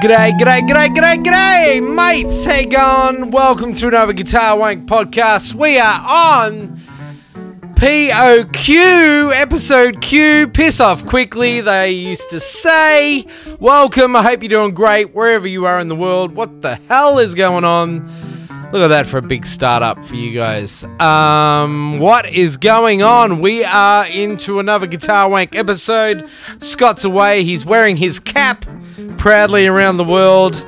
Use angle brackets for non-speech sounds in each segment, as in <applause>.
G'day, g'day, g'day, g'day, g'day, mates. Hey, gone. Welcome to another Guitar Wank podcast. We are on POQ, episode Q. Piss off quickly, they used to say. Welcome. I hope you're doing great wherever you are in the world. What the hell is going on? Look at that for a big startup for you guys. Um, what is going on? We are into another Guitar Wank episode. Scott's away. He's wearing his cap proudly around the world,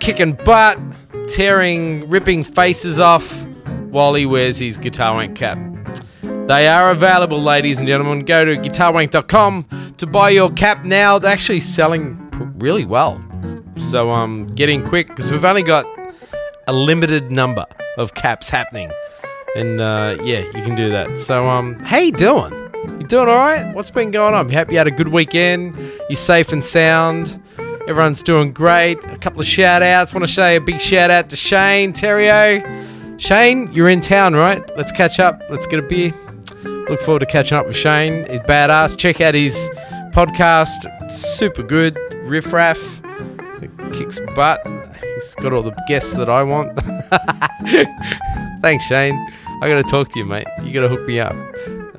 kicking butt, tearing, ripping faces off while he wears his Guitar Wank cap. They are available, ladies and gentlemen. Go to guitarwank.com to buy your cap now. They're actually selling really well. So um, get in quick because we've only got a limited number of caps happening. And uh, yeah, you can do that. So um, how you doing? You doing all right? What's been going on? You hope you had a good weekend. You're safe and sound. Everyone's doing great. A couple of shout outs. Want to say a big shout out to Shane Theriot. Shane, you're in town, right? Let's catch up. Let's get a beer. Look forward to catching up with Shane. He's badass. Check out his podcast. Super good. Riff Raff. Kicks butt. He's got all the guests that I want. <laughs> Thanks, Shane. I got to talk to you, mate. You got to hook me up.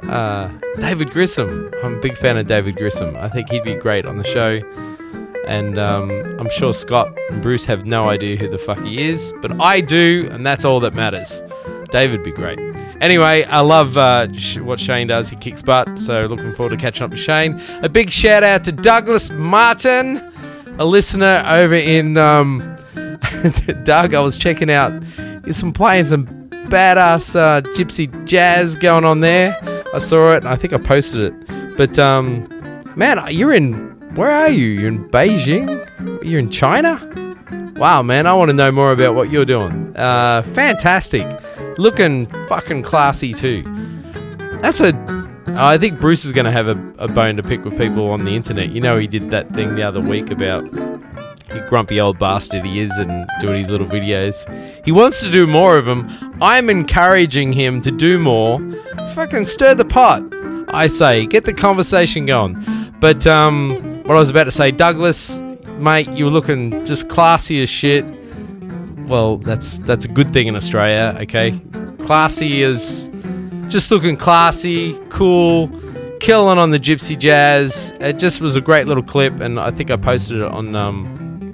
Uh, David Grissom. I'm a big fan of David Grissom. I think he'd be great on the show. And um, I'm sure Scott and Bruce have no idea who the fuck he is, but I do, and that's all that matters. David be great. Anyway, I love uh, what Shane does. He kicks butt, so looking forward to catching up with Shane. A big shout out to Douglas Martin, a listener over in um, <laughs> Doug. I was checking out. He's some playing some badass uh, gypsy jazz going on there. I saw it. and I think I posted it. But um, man, you're in. Where are you? You're in Beijing. You're in China. Wow, man, I want to know more about what you're doing. Uh, fantastic. Looking fucking classy, too. That's a. I think Bruce is going to have a, a bone to pick with people on the internet. You know, he did that thing the other week about grumpy old bastard he is and doing his little videos. He wants to do more of them. I'm encouraging him to do more. Fucking stir the pot. I say, get the conversation going. But um, what I was about to say, Douglas, mate, you were looking just classy as shit. Well, that's that's a good thing in Australia, okay? Classy is just looking classy, cool, killing on the gypsy jazz. It just was a great little clip, and I think I posted it on um,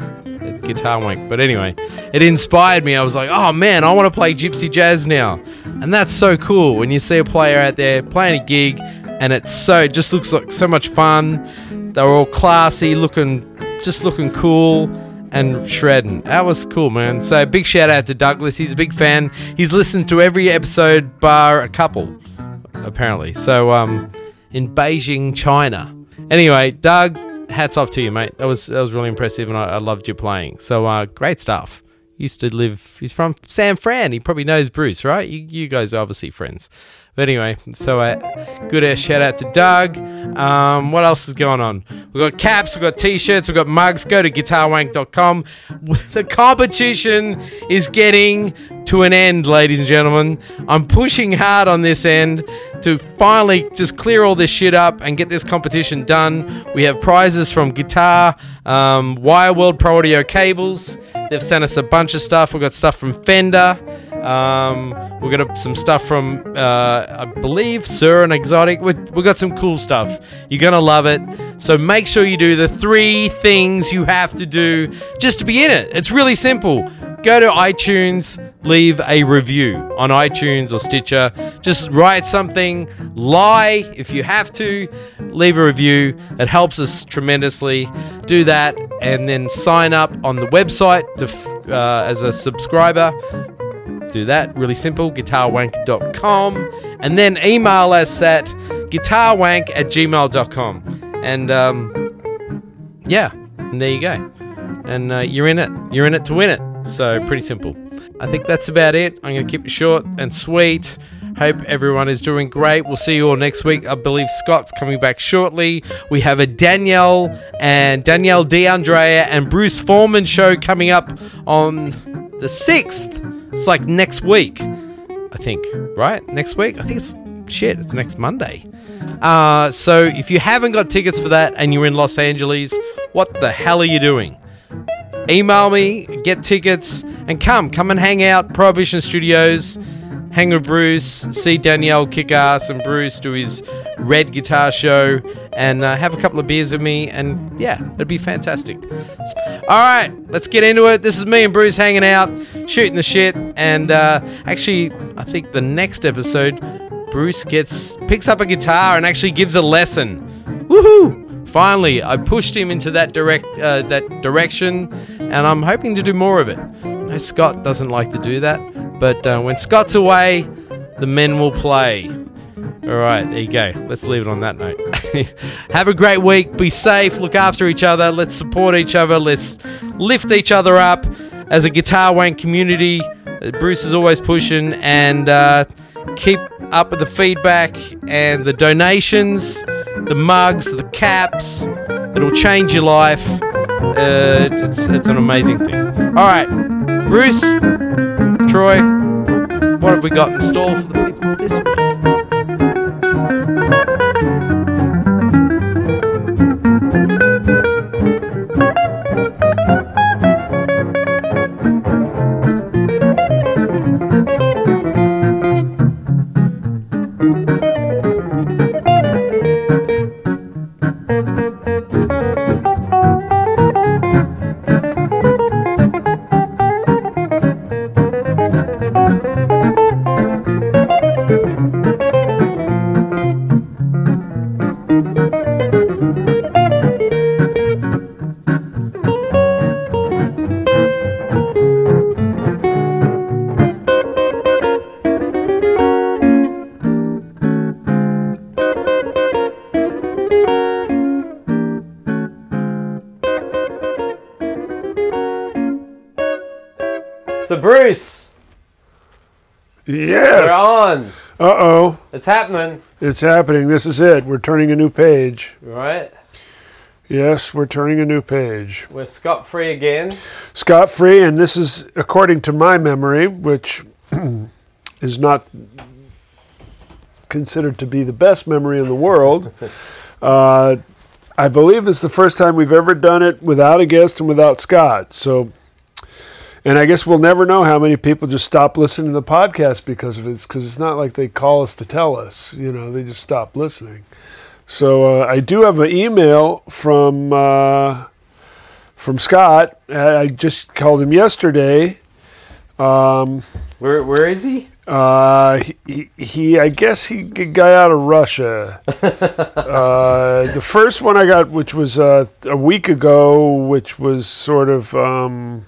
Guitar Wank. But anyway, it inspired me. I was like, oh man, I want to play gypsy jazz now, and that's so cool when you see a player out there playing a gig, and it's so it just looks like so much fun. They were all classy, looking just looking cool and shredding. That was cool, man. So big shout out to Douglas. He's a big fan. He's listened to every episode bar a couple, apparently. So um, in Beijing, China. Anyway, Doug, hats off to you, mate. That was that was really impressive, and I, I loved your playing. So uh, great stuff. Used to live. He's from San Fran. He probably knows Bruce, right? You, you guys are obviously friends. But anyway, so uh, good uh, shout out to Doug. Um, what else is going on? We've got caps, we've got t shirts, we've got mugs. Go to guitarwank.com. <laughs> The competition is getting to an end, ladies and gentlemen. I'm pushing hard on this end to finally just clear all this shit up and get this competition done. We have prizes from Guitar, um, Wire World Pro Audio Cables. They've sent us a bunch of stuff. We've got stuff from Fender. Um, we got some stuff from, uh, I believe, Suhr and Xotic. We we got some cool stuff. You're gonna love it. So make sure you do the three things you have to do just to be in it. It's really simple. Go to iTunes, leave a review on iTunes or Stitcher. Just write something, lie if you have to, leave a review. It helps us tremendously. Do that and then sign up on the website to, uh, as a subscriber do that. Really simple guitarwank.com and then email us at guitarwank at gmail.com and um, yeah and there you go. And uh, you're in it. You're in it to win it. So pretty simple. I think that's about it. I'm going to keep it short and sweet. Hope everyone is doing great. We'll see you all next week. I believe Scott's coming back shortly. We have a Danielle and Danielle DeAndrea and Bruce Forman show coming up on the 6th. It's like next week, I think, right? Next week? I think it's shit, it's next Monday. Uh, so if you haven't got tickets for that and you're in Los Angeles, what the hell are you doing? email me, get tickets, and come. Come and hang out. Prohibition Studios. Hang with Bruce, see Danielle kick ass and Bruce do his red guitar show, and uh, have a couple of beers with me, and yeah, it'd be fantastic. All right, let's get into it. This is me and Bruce hanging out, shooting the shit, and uh, actually, I think the next episode, Bruce gets picks up a guitar and actually gives a lesson. Woohoo! Finally, I pushed him into that direct uh, that direction, and I'm hoping to do more of it. Know Scott doesn't like to do that, but uh, when Scott's away, the men will play. All right, there you go. Let's leave it on that note. <laughs> Have a great week. Be safe. Look after each other. Let's support each other. Let's lift each other up as a guitar wank community. uh, Bruce is always pushing and uh, keep up with the feedback and the donations, the mugs, the caps. It'll change your life. Uh, it's, it's an amazing thing. All right, Bruce, Troy, what have we got in store for the people this week? So, Bruce, Yes. we're on. Uh oh. It's happening. It's happening. This is it. We're turning a new page. Right? Yes, we're turning a new page. We're scot free again. Scot free, and this is according to my memory, which <clears throat> is not considered to be the best memory in the world. <laughs> Uh, I believe this is the first time we've ever done it without a guest and without Scott. So, and I guess we'll never know how many people just stop listening to the podcast because of it, because it's not like they call us to tell us. You know, they just stop listening. So uh, I do have an email from. Uh, from Scott. I just called him yesterday. Um, Where Where is he? uh, he, he, he, I guess he got out of Russia. <laughs> uh, the first one I got, which was uh, a week ago, which was sort of. Um,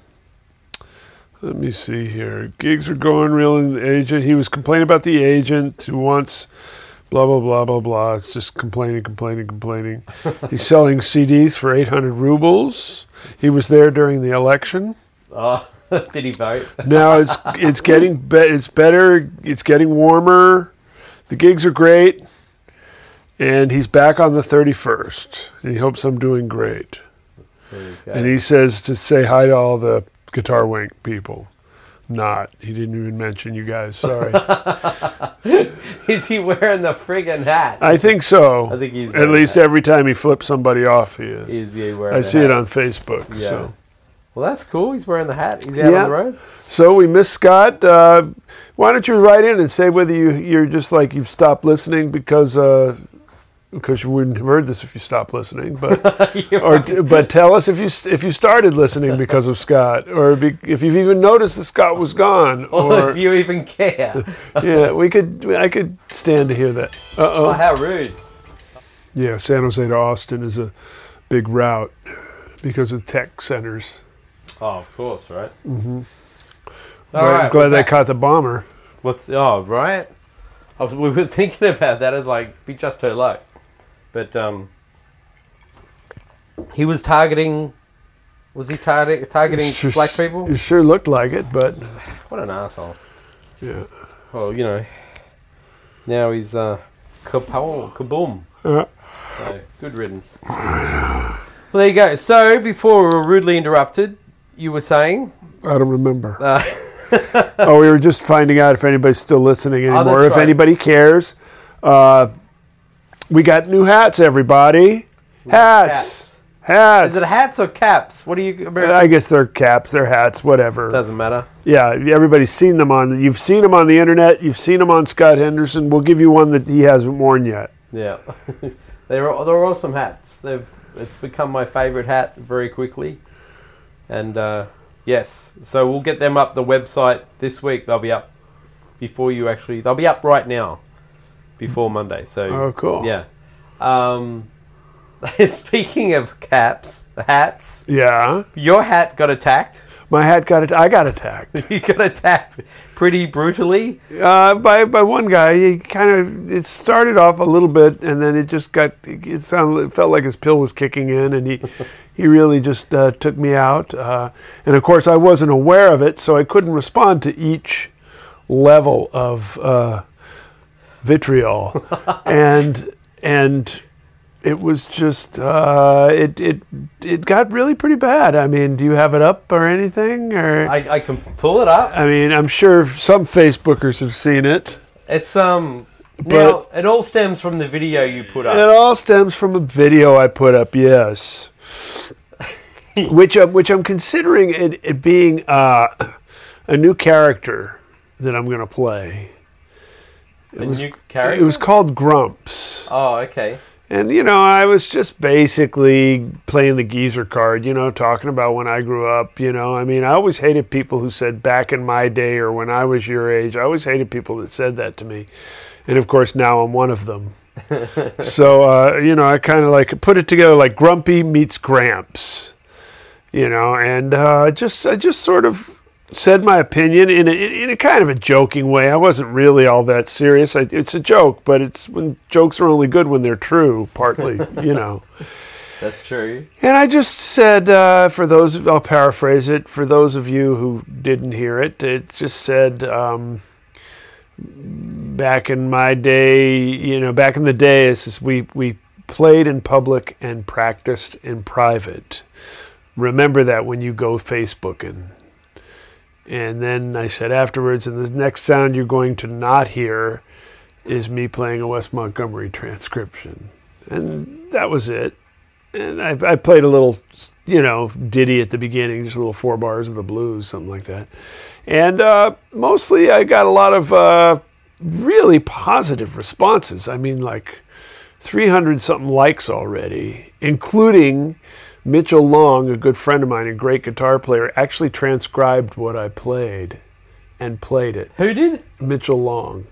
let me see here. Gigs are going real in the agent. He was complaining about the agent who wants blah blah blah blah blah. It's just complaining, complaining, complaining. <laughs> He's selling CDs for eight hundred rubles. He was there during the election. Oh, <laughs> did he vote? Now it's it's getting be- it's better. It's getting warmer. The gigs are great, and he's back on the thirty first. He hopes I'm doing great. There you go. And he says to say hi to all the guitar wank people. Not. He didn't even mention you guys. Sorry. <laughs> is he wearing the friggin' hat? I think so. I think he's At least every time he flips somebody off, he is. Is he wearing? I the see hat? it on Facebook. Yeah. So. Well, that's cool. He's wearing the hat. He's out Yeah. on the road. So we miss Scott. Uh, why don't you write in and say whether you you're just like you've stopped listening because uh, because you wouldn't have heard this if you stopped listening, but <laughs> or but tell us if you if you started listening because of Scott, or be, if you've even noticed that Scott was gone, <laughs> Or or if you even care. <laughs> yeah, we could I could stand to hear that. Uh oh, oh. how rude. Yeah, San Jose to Austin is a big route because of tech centers. Oh, of course, right? Mm-hmm. All glad right, glad they back. caught the bomber. What's oh right? Was, we were thinking about that as like be just too low, but um, he was targeting. Was he targeting targeting Sure- black people? It sure looked like it, but What an asshole! yeah. Well, you know, now he's uh, kapow, kaboom. Uh, So good riddance. Well, there you go. So before we were rudely interrupted, you were saying. I don't remember. Uh, <laughs> oh, we were just finding out if anybody's still listening Oh, anymore. that's if right. anybody cares, uh, we got new hats, everybody. Hats. Hats. Is it hats or caps? What do you? I guess they're caps, they're hats, whatever. Doesn't matter. Yeah, everybody's seen them on. You've seen them on the internet. You've seen them on Scott Henderson. We'll give you one that he hasn't worn yet. Yeah, <laughs> they're they're awesome hats. They've it's become my favorite hat very quickly, and uh, yes, so we'll get them up the website this week. They'll be up before you actually. They'll be up right now, before Monday. So Oh, cool. Yeah. Um, <laughs> speaking of caps, hats, Yeah, your hat got attacked. my hat got it. I got attacked <laughs> you got attacked pretty brutally. uh, by by one guy. He kind of it started off a little bit, and then it just got. It sounded. It felt like his pill was kicking in, and he <laughs> he really just uh, took me out. Uh, and of course, I wasn't aware of it, so I couldn't respond to each level of uh, vitriol, <laughs> and and it was just uh, it it it got really pretty bad. I mean, do you have it up or anything? Or I, I, can pull it up. I mean, I'm sure some Facebookers have seen it. It's um. Now it all stems from the video you put up. It all stems from a video I put up. Yes. <laughs> which I'm, which I'm considering it, it being uh, a new character that I'm going to play. A was- new character. It was called Grumps. Oh, okay. And, you know, I was just basically playing the geezer card, you know, talking about when I grew up, you know. I mean, I always hated people who said back in my day or when I was your age. I always hated people that said that to me. And of course, now I'm one of them. <laughs> so, uh, you know, I kind of like put it together like Grumpy meets Gramps, you know, and uh, just, I just sort of said my opinion in a, in a kind of a joking way. I wasn't really all that serious. I, it's a joke, but it's when jokes are only good when they're true, partly, you <laughs> know. That's true. And I just said, uh, for those, I'll paraphrase it, for those of you who didn't hear it, it just said, um, back in my day, you know, back in the day, it's just we, we played in public and practiced in private. Remember that when you go Facebooking. And then I said afterwards, and the next sound you're going to not hear is me playing a Wes Montgomery transcription. And that was it. And I, I played a little, you know, ditty at the beginning, just a little four bars of the blues, something like that. And uh, mostly I got a lot of uh, really positive responses. I mean, like 300 something likes already, including Mitchell Long, a good friend of mine, a great guitar player, actually transcribed what I played and played it. Who did? Mitchell Long.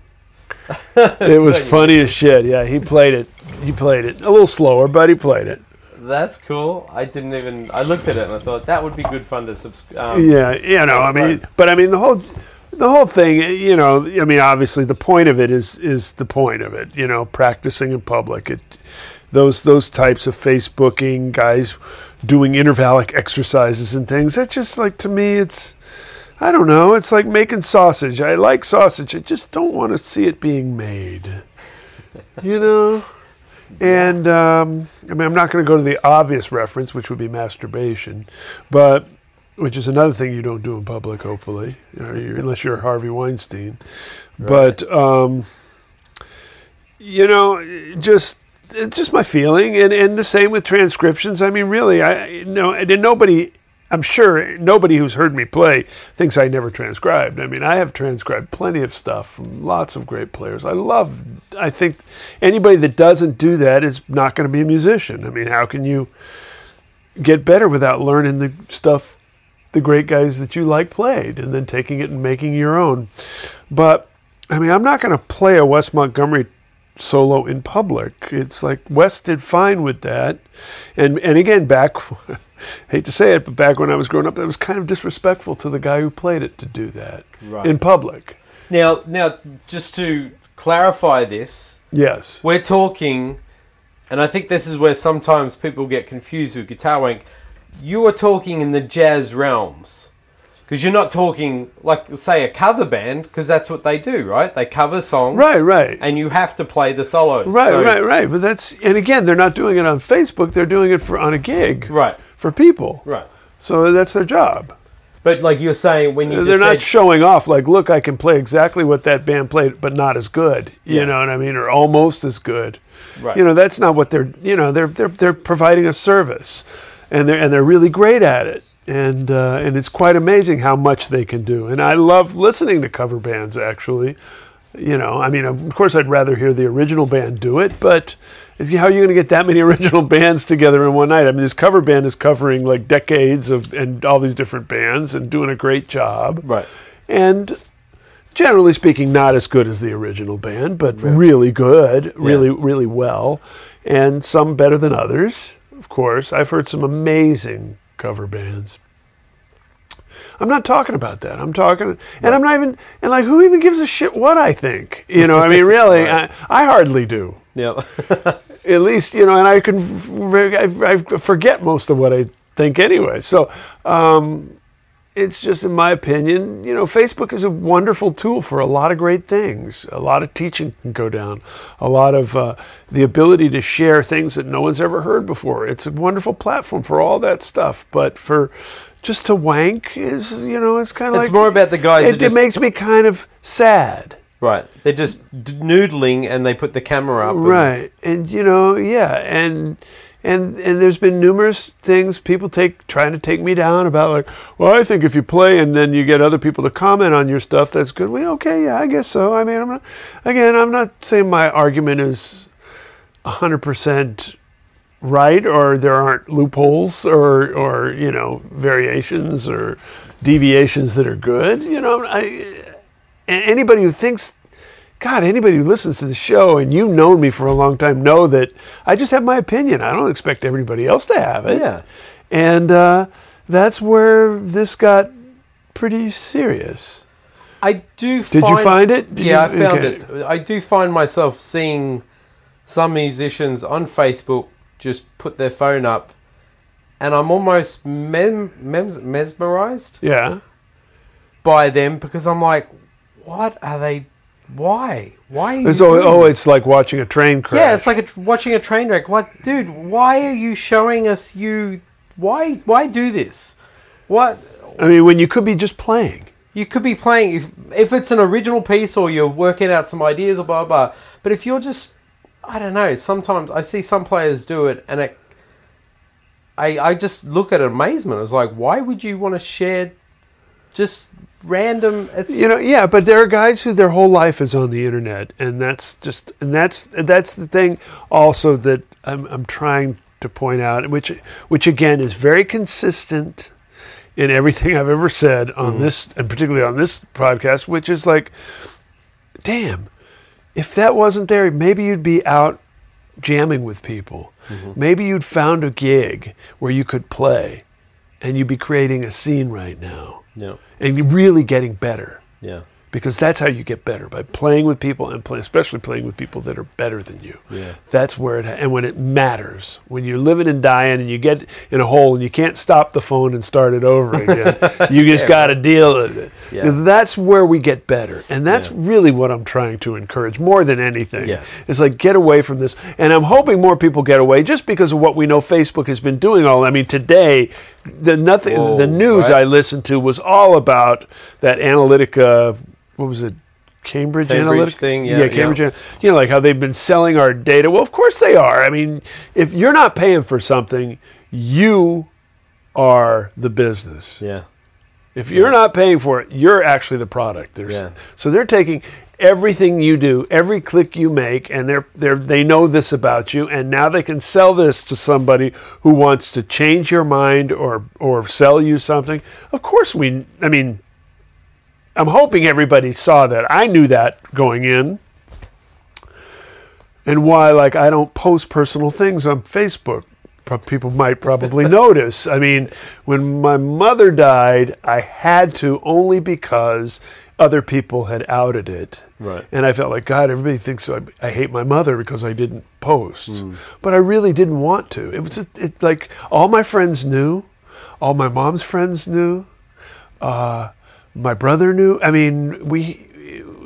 <laughs> it was funny as shit. Yeah, he played it. He played it a little slower, but he played it. That's cool. I didn't even. I looked at it and I thought that would be good fun to subscribe. Um, Yeah, you know, I mean, but I mean the whole the whole thing, you know, I mean obviously the point of it is is the point of it, you know, practicing in public. It those those types of Facebooking guys doing intervallic exercises and things. That's just like to me it's I don't know, it's like making sausage. I like sausage. I just don't want to see it being made. You know? <laughs> And um, I mean, I'm not going to go to the obvious reference, which would be masturbation, but which is another thing you don't do in public, hopefully, you know, unless you're Harvey Weinstein. But um, you know, just it's just my feeling, and and the same with transcriptions. I mean, really, I no, and nobody. I'm sure nobody who's heard me play thinks I never transcribed. I mean, I have transcribed plenty of stuff from lots of great players. I love, I think anybody that doesn't do that is not going to be a musician. I mean, how can you get better without learning the stuff the great guys that you like played and then taking it and making your own? But, I mean, I'm not going to play a Wes Montgomery solo in public. It's like Wes did fine with that. And and again, back <laughs> hate to say it, but back when I was growing up, that was kind of disrespectful to the guy who played it to do that Right. in public. Now, now, just to clarify this, Yes. we're talking, and I think this is where sometimes people get confused with guitar wank. You are talking in the jazz realms. Because you're not talking, like, say, a cover band, because that's what they do, right? They cover songs. Right, right. And you have to play the solos. Right, So- right, right. But that's and again, they're not doing it on Facebook. They're doing it for on a gig Right, for people. right. So that's their job. But like you're saying, when you They're not said, showing off like, look, I can play exactly what that band played, but not as good. You Yeah. know what I mean, or almost as good. Right. You know, that's not what they're. You know, they're they're they're providing a service, and they're and they're really great at it. And uh, and it's quite amazing how much they can do. And I love listening to cover bands. Actually, you know, I mean, of course, I'd rather hear the original band do it, but how are you going to get that many <laughs> original bands together in one night? I mean, this cover band is covering like decades of and all these different bands and doing a great job right, and generally speaking, not as good as the original band, but really good, really, really well, and some better than others. Of course, I've heard some amazing cover bands. I'm not talking about that. I'm talking, and I'm not even, and like, who even gives a shit what I think? You know, I mean, <laughs> really, Right. I, I hardly do. yeah, <laughs> At least, you know, and I can, I, I forget most of what I think anyway. So, um, it's just, in my opinion, you know, Facebook is a wonderful tool for a lot of great things. A lot of teaching can go down, a lot of uh, the ability to share things that no one's ever heard before. It's a wonderful platform for all that stuff. But for just to wank is, you know, it's kind of It's like more about the guys It, that just- it makes me kind of sad. right. They're just noodling, and they put the camera up. and- Right. And you know, yeah, and and and there's been numerous things people take trying to take me down about like, well, I think if you play and then you get other people to comment on your stuff, that's good. Well, okay, yeah, I guess so. I mean, I'm not again, I'm not saying my argument is hundred percent right or there aren't loopholes or or you know variations or deviations that are good. You know, I anybody who thinks God, anybody who listens to the show and you've known me for a long time know that I just have my opinion. I don't expect everybody else to have it. Yeah. And uh, that's where this got pretty serious. I do. Did you find it? Did yeah, you- I found okay. it. I do find myself seeing some musicians on Facebook just put their phone up, and I'm almost mem- mem- mesmerized Yeah. by them because I'm like, what are they? Why? Why? Are you It's, oh, oh, it's like watching a train crash. yeah, it's like a, watching a train wreck. Like, dude, why are you showing us you? Why? Why do this? What? I mean, when you could be just playing. You could be playing if, if it's an original piece or you're working out some ideas or blah blah. But if you're just, I don't know. Sometimes I see some players do it, and it, I I just look at amazement. It's like, why would you want to share just random? It's You know, yeah, but there are guys who their whole life is on the internet, and that's just and that's that's the thing also that I'm I'm trying to point out, which which again is very consistent in everything I've ever said on mm-hmm. this, and particularly on this podcast, which is like, damn, if that wasn't there, maybe you'd be out jamming with people. Mm-hmm. Maybe you'd found a gig where you could play, and you'd be creating a scene right now yeah and really getting better. Yeah because that's how you get better by playing with people and play, especially playing with people that are better than you. Yeah. That's where it and when it matters when you're living and dying and you get in a hole and you can't stop the phone and start it over <laughs> again. you just Yeah, got to deal with it. Yeah. That's where we get better, and that's Yeah. really what I'm trying to encourage more than anything. Yeah. It's like get away from this, and I'm hoping more people get away just because of what we know Facebook has been doing. All I mean, today, the nothing, Whoa, the news right. I listened to was all about that Analytica. What was it? Cambridge, Cambridge Analytica thing, yeah, yeah, Cambridge. yeah. You know, like how they've been selling our data. Well, of course they are. I mean, if you're not paying for something, you are the business. yeah If you're not paying for it, you're actually the product. There's, Yeah. So they're taking everything you do, every click you make, and they're, they're, they know this about you, and now they can sell this to somebody who wants to change your mind or, or sell you something. Of course, we, I mean, I'm hoping everybody saw that. I knew that going in. And why, like, I don't post personal things on Facebook. People might probably <laughs> notice. I mean, when my mother died, I had to only because other people had outed it. Right. And I felt like, God, everybody thinks I, I hate my mother because I didn't post. Hmm. But I really didn't want to. It was it, like all my friends knew, all my mom's friends knew, uh, my brother knew. I mean, we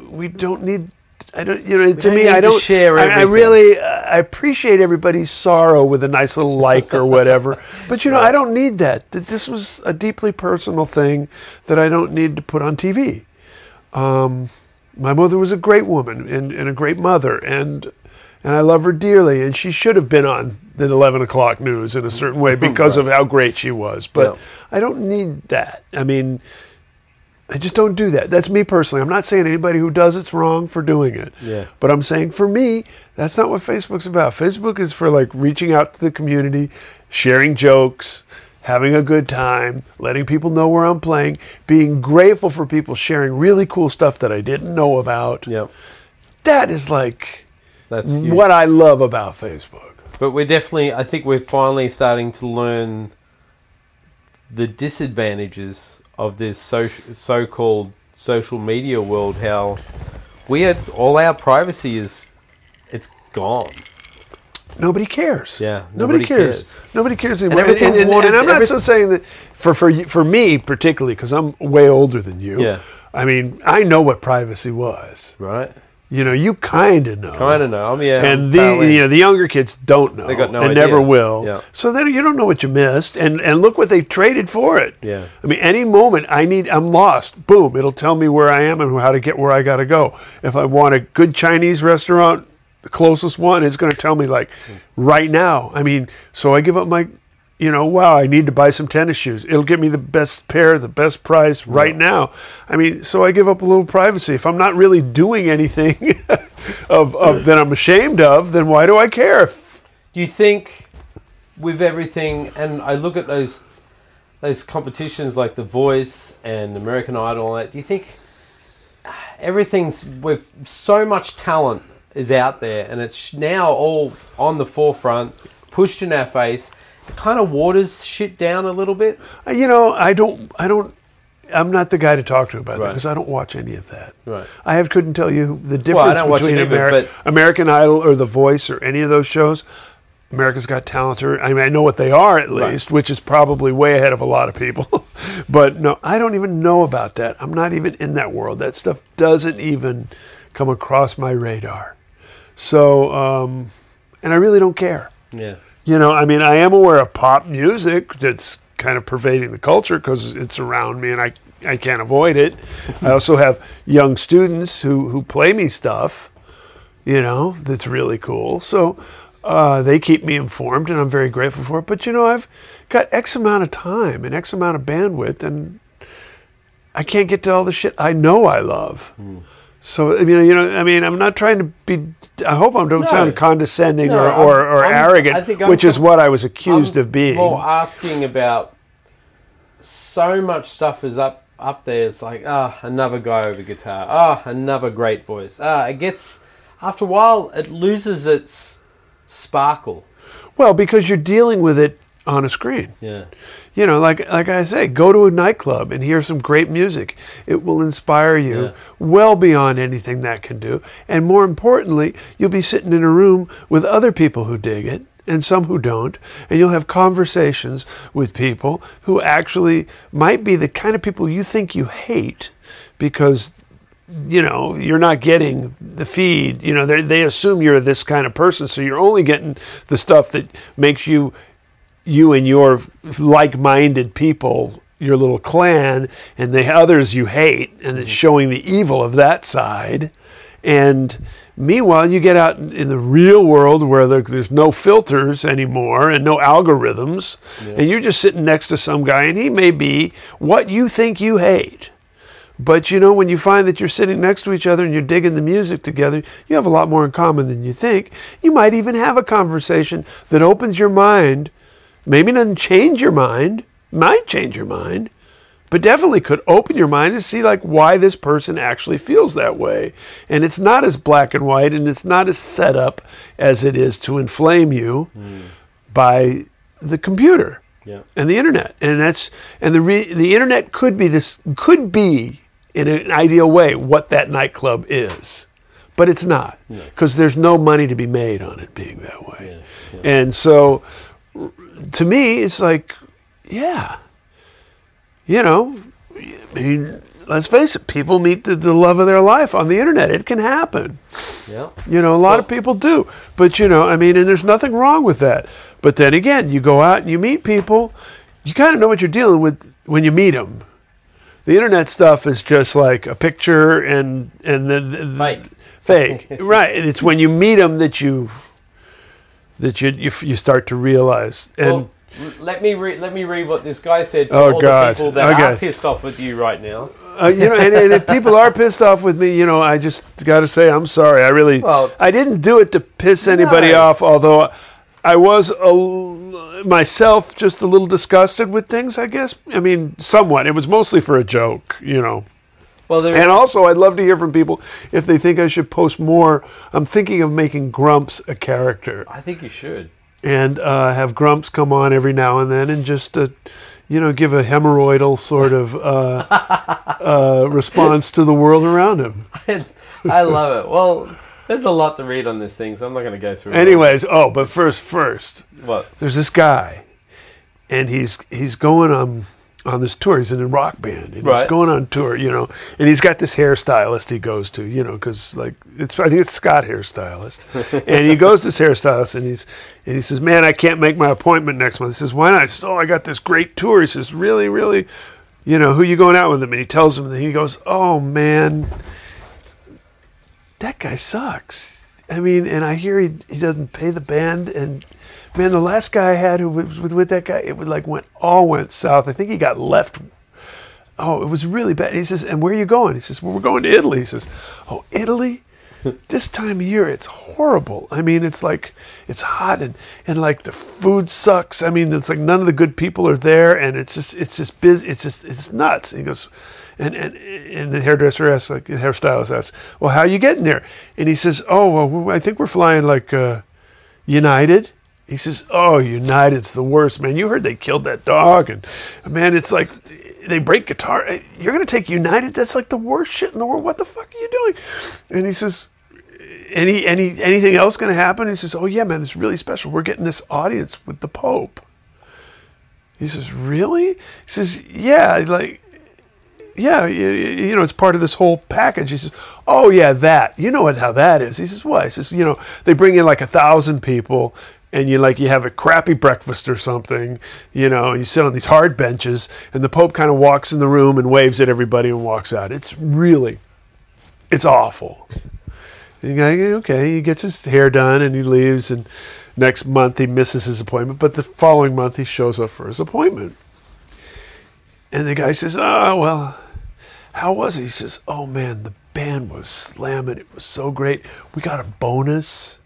we don't need I don't, you know, to me, I don't share I, I really, I appreciate everybody's sorrow with a nice little like or whatever. <laughs> But you know, I don't need that. That this was a deeply personal thing that I don't need to put on TV. Um, my mother was a great woman and, and a great mother, and and I love her dearly. And she should have been on the eleven o'clock news in a certain way <laughs> because of how great she was. But Yeah. I don't need that. I mean, I just don't do that. That's me personally. I'm not saying anybody who does it's wrong for doing it. Yeah. But I'm saying for me, that's not what Facebook's about. Facebook is for like reaching out to the community, sharing jokes, having a good time, letting people know where I'm playing, being grateful for people sharing really cool stuff that I didn't know about. Yep. That is like That's huge. what I love about Facebook. But we're definitely, I think we're finally starting to learn the disadvantages of this so, so-called social media world. How we had all our privacy is, it's gone. Nobody cares. Yeah, nobody, nobody cares. cares. Nobody cares anymore. And, and- and- and I'm not so saying that for for for me particularly because I'm way older than you. Yeah. I mean, I know what privacy was. Right? You know, you kind of know. Kind of know. I mean, yeah. and the end. you know the younger kids don't know. They got no idea. and idea. never will. Yeah. So then you don't know what you missed. And and look what they traded for it. Yeah. I mean, any moment I need, I'm lost. Boom! It'll tell me where I am and how to get where I got to go. If I want a good Chinese restaurant, the closest one, it's going to tell me like right now. I mean, so I give up my. You know, wow, I need to buy some tennis shoes. It'll give me the best pair, the best price right now. I mean, so I give up a little privacy. If I'm not really doing anything <laughs> of, of that I'm ashamed of, then why do I care? Do you think with everything, and I look at those those competitions like The Voice and American Idol, and that, do you think everything's with so much talent is out there, and it's now all on the forefront, pushed in our face, kind of waters shit down a little bit. Uh, You know, I don't, I don't, I'm not the guy to talk to about that because I don't watch any of that. Right. I have, couldn't tell you the difference don't between it either, Ameri- American Idol or The Voice or any of those shows. America's Got Talent, or I mean, I know what they are at Right. least, which is probably way ahead of a lot of people. <laughs> but no, I don't even know about that. I'm not even in that world. That stuff doesn't even come across my radar. So, um, and I really don't care. Yeah. You know, I mean, I am aware of pop music that's kind of pervading the culture because it's around me and I, I can't avoid it. <laughs> I also have young students who, who play me stuff, you know, that's really cool. So uh, they keep me informed and I'm very grateful for it. But, you know, I've got X amount of time and X amount of bandwidth and I can't get to all the shit I know I love. So I mean, you know, I mean, I'm not trying to be. I hope I don't No. sound condescending No, or, or, or I'm- arrogant, I'm which is <laughs> what I was accused I'm of being. More asking about so much stuff is up up there. It's like ah, another guy over guitar. Ah, another great voice. Ah, it gets after a while it loses its sparkle. Well, because you're dealing with it on a screen. Yeah, You know, like like I say, go to a nightclub and hear some great music. It will inspire you Yeah. well beyond anything that can do. And more importantly, you'll be sitting in a room with other people who dig it and some who don't, and you'll have conversations with people who actually might be the kind of people you think you hate because you know you're not getting the feed you know they they assume you're this kind of person so you're only getting the stuff that makes you you and your like-minded people your little clan and the others you hate and it's mm-hmm. showing the evil of that side and meanwhile you get out in the real world where there, there's no filters anymore and no algorithms and you're just sitting next to some guy and he may be what you think you hate but you know, when you find that you're sitting next to each other and you're digging the music together, you have a lot more in common than you think. You might even have a conversation that opens your mind. Maybe doesn't change your mind, might change your mind, but definitely could open your mind to see like why this person actually feels that way. And it's not as black and white and it's not as set up as it is to inflame you by the computer yeah, and the internet. And that's and the re, the internet could be this could be in an ideal way what that nightclub is but it's not because there's no money to be made on it being that way. And so to me it's like yeah you know i mean let's face it people meet the, the love of their life on the internet it can happen Yeah. You know, a lot of people do. But, you know, I mean, and there's nothing wrong with that. But then again, you go out and you meet people, you kind of know what you're dealing with when you meet them. The internet stuff is just like a picture and and the, the Fake. fake, <laughs> right? It's when you meet them that you that you you, you start to realize. And Well, let me re- let me read what this guy said for Oh, all God. the people that are pissed off with you right now. uh, you know, and, and if people are pissed off with me, you know, I just got to say I'm sorry. I really, Well- I didn't do it to piss anybody No. off. Although I was a myself just a little disgusted with things. I guess. I mean, somewhat. It was mostly for a joke, you know. Well, there, And also, I'd love to hear from people if they think I should post more. I'm thinking of making Grumps a character I think you should. and uh, have Grumps come on every now and then and just, uh, you know, give a hemorrhoidal sort of uh, <laughs> uh, response to the world around him. <laughs> I love it. Well, there's a lot to read on this thing, so I'm not going to go through. it. Anyways, oh, but first, first, what? there's this guy, and he's he's going on on this tour. He's in a rock band, and Right. he's going on tour, you know. And he's got this hairstylist he goes to, you know, because like it's I think it's Scott hairstylist, <laughs> and he goes to this hairstylist, and he's and he says, "Man, I can't make my appointment next month." He says, "Why not?" Says, "Oh, I got this great tour." He says, "Really, really." You know, who you going out with him? And he tells him, and he goes, Oh man, that guy sucks. I mean, and I hear he, he doesn't pay the band. And man, the last guy I had who was with, with that guy, it would like went all went south. I think he got left. Oh, it was really bad. He says, and where are you going? He says, well, we're going to Italy. He says, oh, Italy? <laughs> this time of year, it's horrible. I mean, it's like, it's hot and, and like the food sucks. I mean, it's like none of the good people are there and it's just, it's just busy. It's just, it's nuts. And he goes, and, and, and the hairdresser asks, like, the hairstylist asks, well, how are you getting there? And he says, oh, well, I think we're flying like, uh, United. He says, "Oh, United's the worst, man. You heard they killed that dog, and man, it's like they break guitar. Eh, you're gonna take United? That's like the worst shit in the world. What the fuck are you doing?" And he says, "Any any anything else gonna happen?" He says, "Oh yeah, man, it's really special. We're getting this audience with the Pope." He says, "Really?" He says, "Yeah, like." yeah, y- y- you know, it's part of this whole package. He says, oh yeah, that. You know what how that is. He says, what? He says, you know, they bring in like a thousand people, and you like you have a crappy breakfast or something, you know, you sit on these hard benches, and the Pope kind of walks in the room and waves at everybody and walks out. It's really, it's awful. And go, okay, he gets his hair done and he leaves, and next month he misses his appointment, but the following month he shows up for his appointment. And the guy says, Oh, well, how was it? He says, Oh, man, the band was slamming. It was so great. We got a bonus.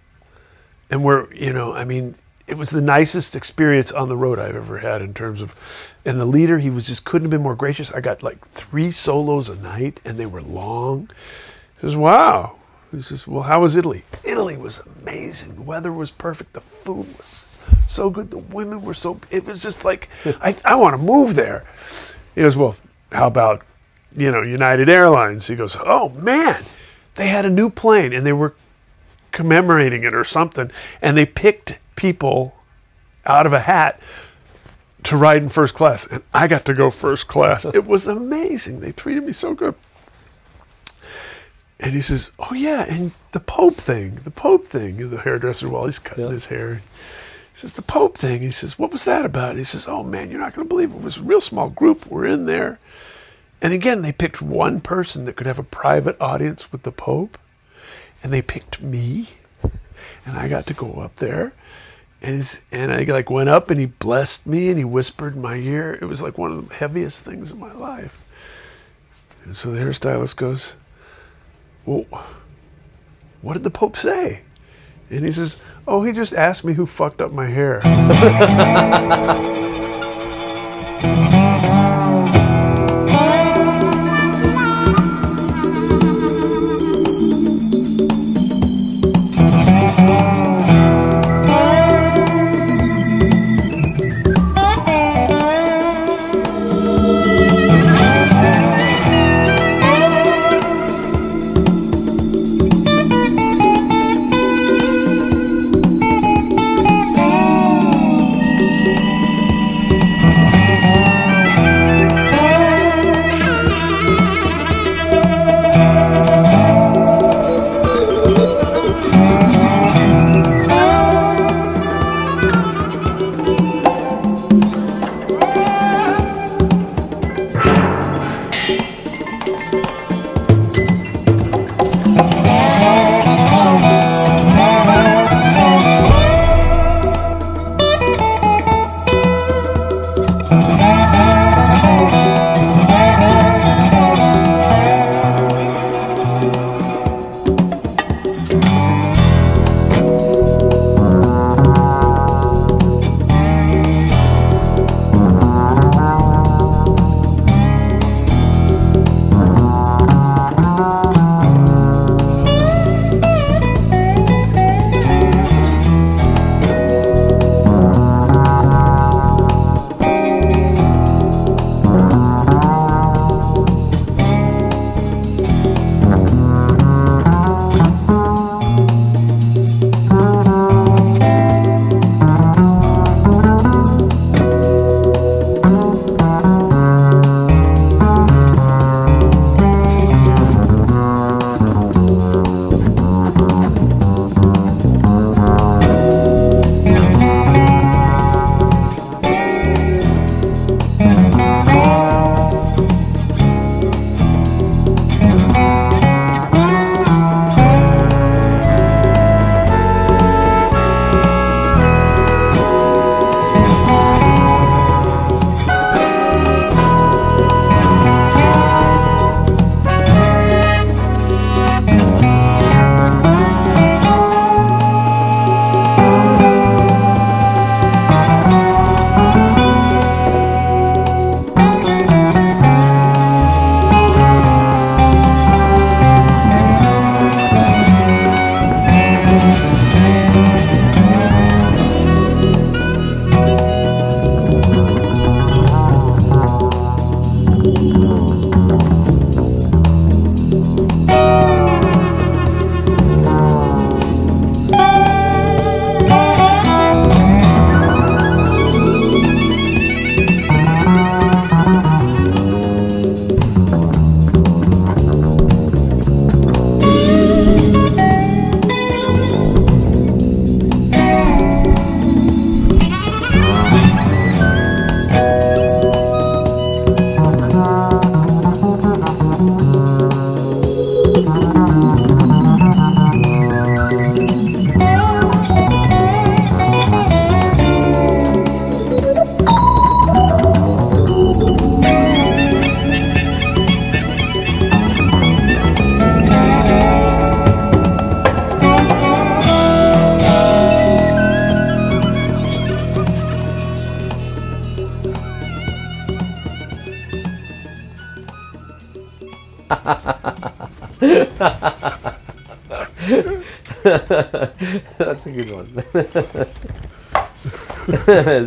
And we're, you know, I mean, it was the nicest experience on the road I've ever had in terms of, and the leader, he was just couldn't have been more gracious. I got like three solos a night and they were long. He says, Wow. He says, Well, how was Italy? Italy was amazing. The weather was perfect. The food was so good. The women were so, it was just like, <laughs> I, I want to move there. He goes, Well, how about, you know, United Airlines? He goes, Oh, man, they had a new plane and they were commemorating it or something. And they picked people out of a hat to ride in first class. And I got to go first class. <laughs> It was amazing. They treated me so good. And he says, "Oh yeah, and the Pope thing, the Pope thing." And the hairdresser, while he's cutting his hair, he says, "The Pope thing." He says, "What was that about?" he says, "Oh man, you're not going to believe it. It was a real small group. We're in there, and again, they picked one person that could have a private audience with the Pope, and they picked me, and I got to go up there." And, and I like went up and he blessed me and he whispered in my ear. It was like one of the heaviest things in my life. And so the hairstylist goes, well, what did the Pope say? And he says, oh, he just asked me who fucked up my hair. <laughs>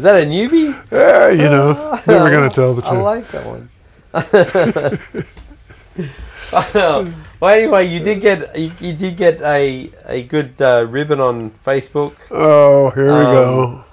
Is that a newbie? Yeah, you know, never gonna tell the <laughs> truth. I like that one. <laughs> well, anyway, you did get you, you did get a a good uh, ribbon on Facebook. oh, here we Um, go.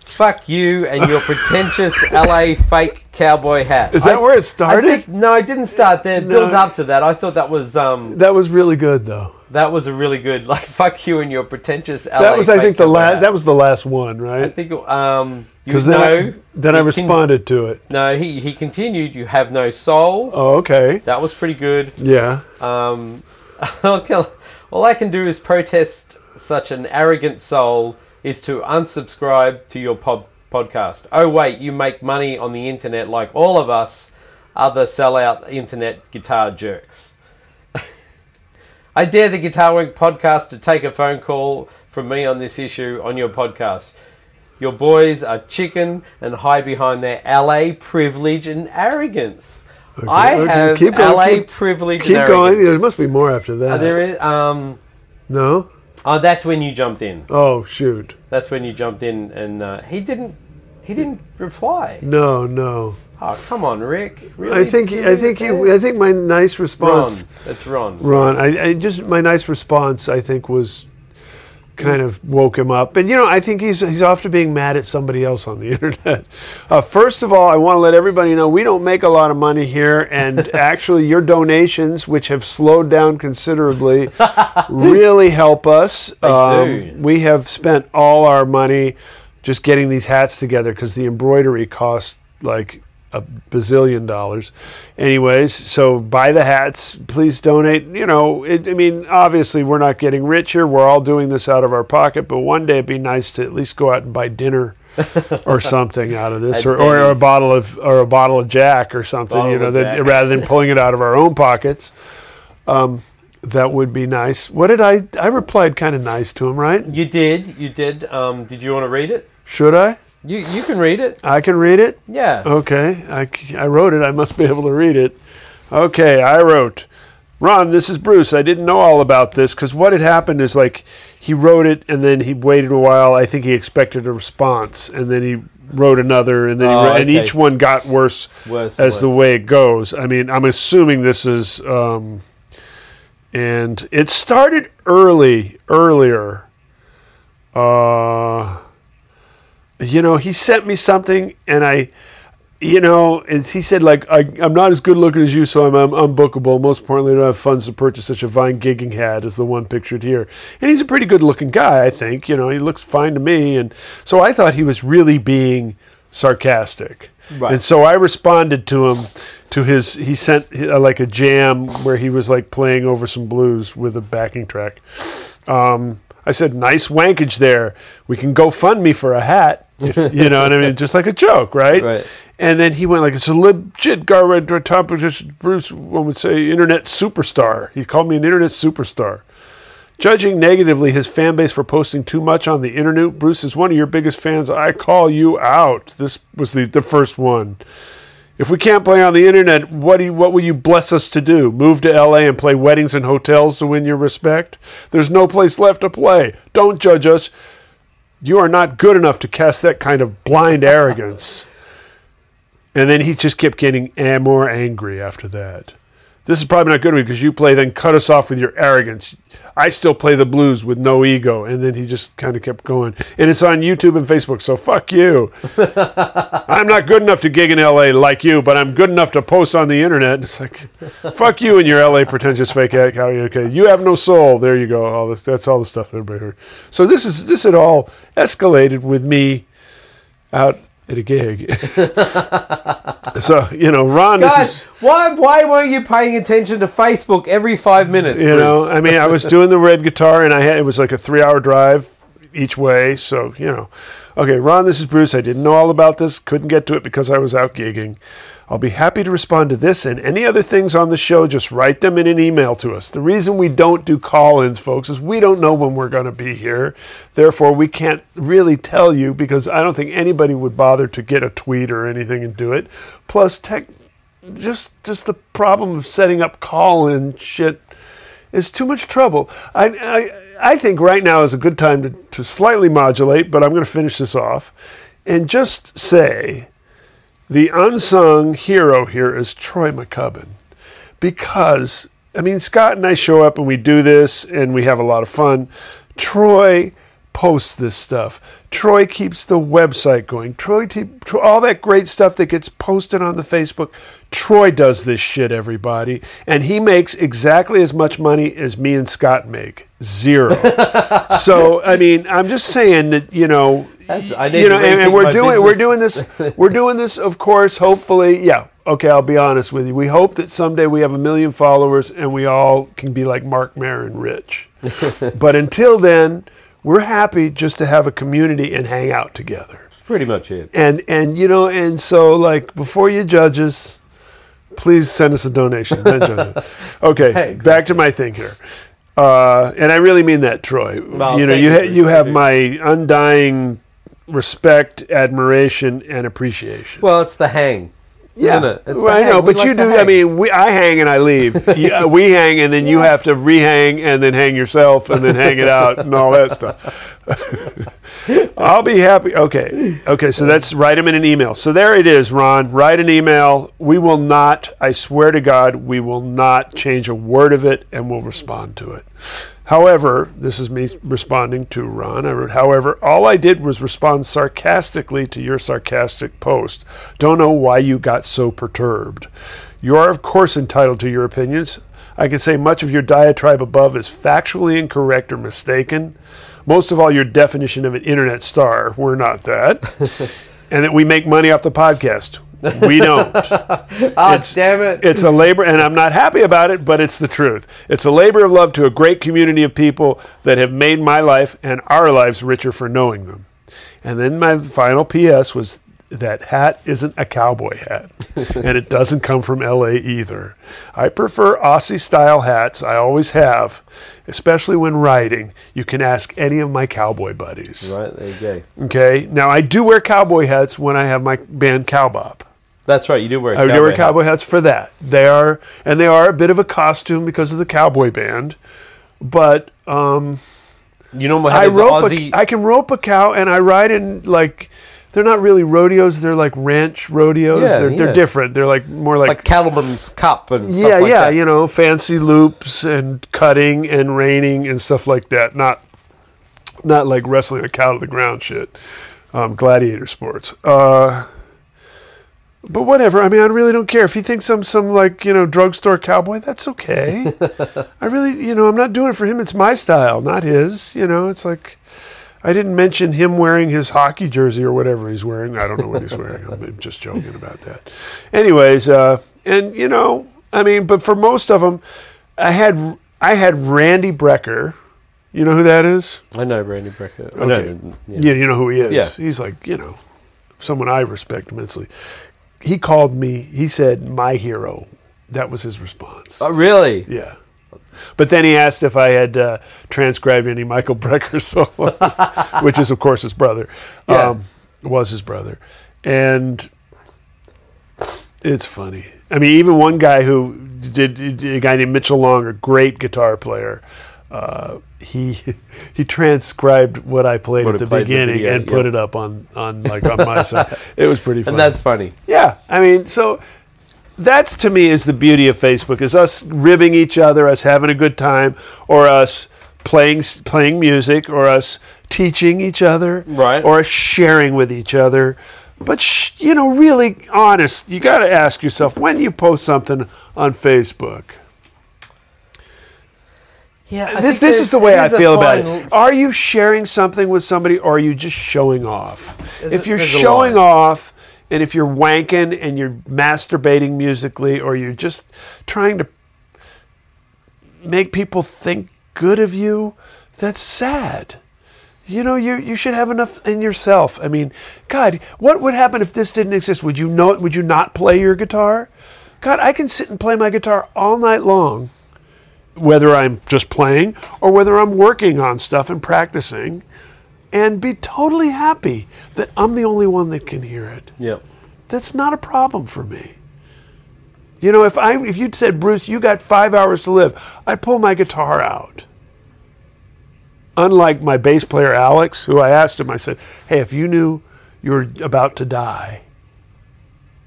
Fuck you and your pretentious <laughs> LA fake cowboy hat. Is that I- where it I started? think, no, it didn't start there. It No. builds up to that. I thought that was um that was really good, though. That was a really good <laughs> like fuck you and your pretentious LA. That was, I think, the last. That was the last one, right? I think um Because then, know I, then I responded to it. no he he continued. You have no soul. Oh, okay. That was pretty good. Yeah. Um, <laughs> all I can do is protest such an arrogant soul is to unsubscribe to your pod- podcast. Oh, wait, you make money on the internet like all of us other sellout internet guitar jerks. I dare the Guitar Wank podcast to take a phone call from me on this issue on your podcast. Your boys are chicken and hide behind their LA privilege and arrogance. I okay, have keep going, LA keep- privilege Keep going. There must be more after that. Uh, there is. Um. no. Oh, that's when you jumped in. Oh shoot. That's when you jumped in, and uh, he didn't. He didn't reply. No, no. Oh, come on, Rick. Really? I think. I think. He, I think my nice response. Ron. That's Ron. Ron, I, I just my nice response, I think, was kind of woke him up. And you know, I think he's he's off to being mad at somebody else on the <laughs> internet. Uh, first of all, I want to let everybody know we don't make a lot of money here, and <laughs> actually, your donations, which have slowed down considerably, really help us. <laughs> Um, do. We have spent all our money just getting these hats together because the embroidery costs like a bazillion dollars. Anyways, so buy the hats. Please donate. You know, it, I mean, obviously we're not getting rich here. We're all doing this out of our pocket. But one day it'd be nice to at least go out and buy dinner <laughs> or something out of this, or, or a bottle of or a bottle of Jack or something. Bottle you know, that rather than <laughs> pulling it out of our own pockets. Um, that would be nice. What did I? I replied kind of nice to him, right? You did. You did. Um. Did you want to read it? Should I? You You can read it. I can read it. Yeah. Okay, I, I wrote it. I must be able to read it. Okay, I wrote, Ron, this is Bruce. I didn't know all about this because what had happened is like he wrote it and then he waited a while. I think he expected a response and then he wrote another and then Oh, he wrote, and each one got worse Worse. as the way it goes. I mean, I'm assuming this is, um, and it started early, earlier. Uh, you know, he sent me something, and I, you know, he said like I, I'm not as good looking as you, so I'm, I'm unbookable. Most importantly, I don't have funds to purchase such a fine gigging hat as the one pictured here. And he's a pretty good looking guy, I think. You know, he looks fine to me, and so I thought he was really being sarcastic. Right. And so I responded to him to his he sent uh, like a jam where he was like playing over some blues with a backing track. Um, I said, "Nice wankage there. We can go fund me for a hat." If, you know what I mean? Just like a joke, right? Right. And then he went like, "It's a legit garbage." Top Bruce, one would say, internet superstar. He called me an internet superstar. Judging negatively his fan base for posting too much on the internet, Bruce is one of your biggest fans. I call you out. This was the, the first one. If we can't play on the internet, what do you, what will you bless us to do? Move to LA and play weddings and hotels to win your respect? There's no place left to play. Don't judge us. You are not good enough to cast that kind of blind arrogance. And then he just kept getting more angry after that. This is probably not good because you play, then cut us off with your arrogance. I still play the blues with no ego. And then he just kind of kept going. And it's on YouTube and Facebook, so fuck you. <laughs> I'm not good enough to gig in LA like you, but I'm good enough to post on the internet. It's like, fuck you and your LA pretentious fake act. Okay, you have no soul. There you go. All this, that's all the stuff that everybody heard. So this is this had all escalated with me out at a gig. <laughs> so you know, Ron, God, is. why why weren't you paying attention to Facebook every five minutes? You know, I mean, I was <laughs> doing the red guitar, and I had it was like a three-hour drive each way. So you know, okay, Ron, this is Bruce. I didn't know all about this. Couldn't get to it because I was out gigging. I'll be happy to respond to this and any other things on the show. Just write them in an email to us. The reason we don't do call-ins, folks, is we don't know when we're going to be here. Therefore, we can't really tell you because I don't think anybody would bother to get a tweet or anything and do it. Plus, tech, just just the problem of setting up call-in shit is too much trouble. I, I, I think right now is a good time to, to slightly modulate, but I'm going to finish this off and just say the unsung hero here is Troy McCubbin. Because, I mean, Scott and I show up and we do this and we have a lot of fun. Troy posts this stuff. Troy keeps the website going. Troy, te- all that great stuff that gets posted on the Facebook. Troy does this shit, everybody, and he makes exactly as much money as me and Scott make. Zero. <laughs> so, I mean, I'm just saying that you know, That's- I need you know, and, and we're doing we're doing this <laughs> we're doing this, of course. Hopefully, yeah. Okay, I'll be honest with you. We hope that someday we have a million followers and we all can be like Marc Maron rich. <laughs> but until then, we're happy just to have a community and hang out together. Pretty much it. And and you know, and so like before you judge us, please send us a donation. Then judge us. <laughs> Okay, Hey, back to my thing here. Uh, and I really mean that, Troy. Well, you know, you you, ha- you have my undying respect, admiration, and appreciation. Well, it's the hang. isn't it? It's the well, I know. We but like you do. I mean, we, I hang and I leave. <laughs> You- uh, we hang, and then you have to rehang, and then hang yourself, and then hang it out, and all that stuff. <laughs> I'll be happy. Okay, okay. So that's write him in an email. So there it is, Ron. Write an email. We will not. I swear to God, we will not change a word of it, and we'll respond to it. However, this is me responding to Ron. I wrote, however, all I did was respond sarcastically to your sarcastic post. Don't know why you got so perturbed. You are, of course, entitled to your opinions. I can say much of your diatribe above is factually incorrect or mistaken. Most of all, your definition of an internet star. We're not that. <laughs> and that we make money off the podcast. We <laughs> don't. Ah, damn it. It's a labor, and I'm not happy about it, but it's the truth. It's a labor of love to a great community of people that have made my life and our lives richer for knowing them. And then my final PS was that hat isn't a cowboy hat, <laughs> and it doesn't come from LA either. I prefer Aussie style hats, I always have, especially when riding. You can ask any of my cowboy buddies. Right, there you go. Okay, now I do wear cowboy hats when I have my band Cowbop. That's right, you do wear a I cowboy do wear hat. cowboy hats for that. They are, and they are a bit of a costume because of the cowboy band. But um, You know have I rope, Aussie... a, I can rope a cow, and I ride in like they're not really rodeos; they're like ranch rodeos. Yeah, they're, yeah. they're different. They're like more like, like Cattleman's Cup and stuff yeah, like yeah, that. you know, fancy loops and cutting and reining and stuff like that. Not not like wrestling a cow to the ground shit. Um, gladiator sports. Uh, but whatever. I mean, I really don't care if he thinks I'm some like you know drugstore cowboy. That's okay. <laughs> I really, you know, I'm not doing it for him. It's my style, not his. You know, it's like I didn't mention him wearing his hockey jersey or whatever he's wearing. I don't know what he's wearing. I'm just joking about that. Anyways, uh, and you know, I mean, but for most of them, I had I had Randy Brecker. You know who that is? I know Randy Brecker. Okay. know. Yeah. Yeah. you know who he is. Yeah. He's like, you know, someone I respect immensely. He called me, he said, my hero. That was his response. Oh, really? Yeah. But then he asked if I had uh, transcribed any Michael <laughs> Brecker solos, which is, of course, his brother. Yeah. Um, was his brother. And it's funny. I mean, even one guy who did, a guy named Mitchell Long, a great guitar player, uh, he <laughs> he transcribed what I played What at the played in the beginning and put yeah. it up on, on like on my side. <laughs> It was pretty funny. And that's funny. Yeah, I mean, so that's to me is the beauty of Facebook is us ribbing each other, us having a good time, or us playing playing music, or us teaching each other, Right. or us sharing with each other. But sh- you know, really honest, you got to ask yourself when you post something on Facebook. Yeah, this this is the way I feel about it. Are you sharing something with somebody, or are you just showing off? If you're showing off, and if you're wanking and you're masturbating musically, or you're just trying to make people think good of you, that's sad. You know, you you should have enough in yourself. I mean, God, what would happen if this didn't exist? Would you know? Would you not play your guitar? God, I can sit and play my guitar all night long whether I'm just playing or whether I'm working on stuff and practicing, and be totally happy that I'm the only one that can hear it. Yeah. That's not a problem for me. You know, if I if you'd said, Bruce, you got five hours to live, I'd pull my guitar out. Unlike my bass player Alex, who I asked him, I said, Hey, if you knew you were about to die,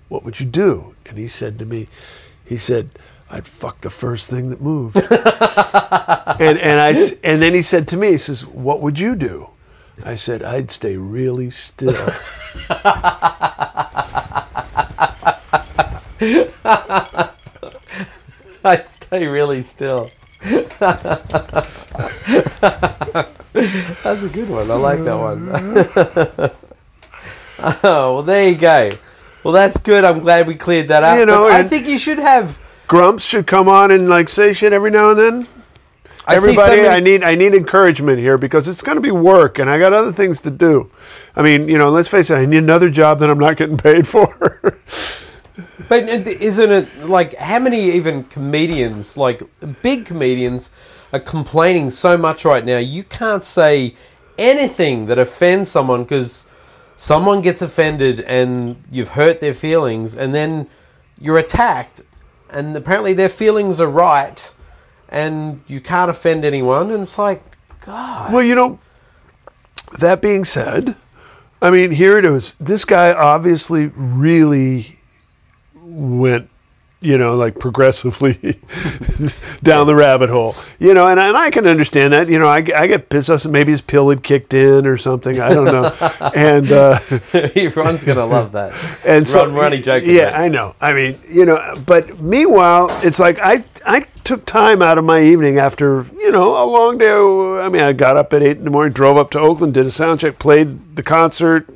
what would you do? And he said to me, he said, I'd fuck the first thing that moved. <laughs> and and I and then he said to me, he says, What would you do? I said, I'd stay really still. <laughs> I'd stay really still. That's a good one. I like that one. <laughs> oh, well, there you go. Well, that's good. I'm glad we cleared that up. You know, I think you should have. Grumps should come on and like say shit every now and then. I Everybody, I need I need encouragement here because it's going to be work, and I got other things to do. I mean, you know, let's face it, I need another job that I'm not getting paid for. <laughs> But isn't it like how many even comedians, like big comedians, are complaining so much right now? You can't say anything that offends someone because someone gets offended and you've hurt their feelings, and then you're attacked, and apparently their feelings are right, and you can't offend anyone, and it's like, God, well, you know, that being said, I mean, here it is. This guy obviously really went, you know, like progressively <laughs> down the rabbit hole. You know, and, and I can understand that. You know, I, I get pissed off. Maybe his pill had kicked in or something. I don't know. <laughs> and uh, <laughs> everyone's gonna love that. and so Ron, Ronnie joking. Yeah. I know. I mean, you know, but meanwhile, it's like I I took time out of my evening after you know a long day. I mean, I got up at eight in the morning, drove up to Oakland, did a sound check, played the concert,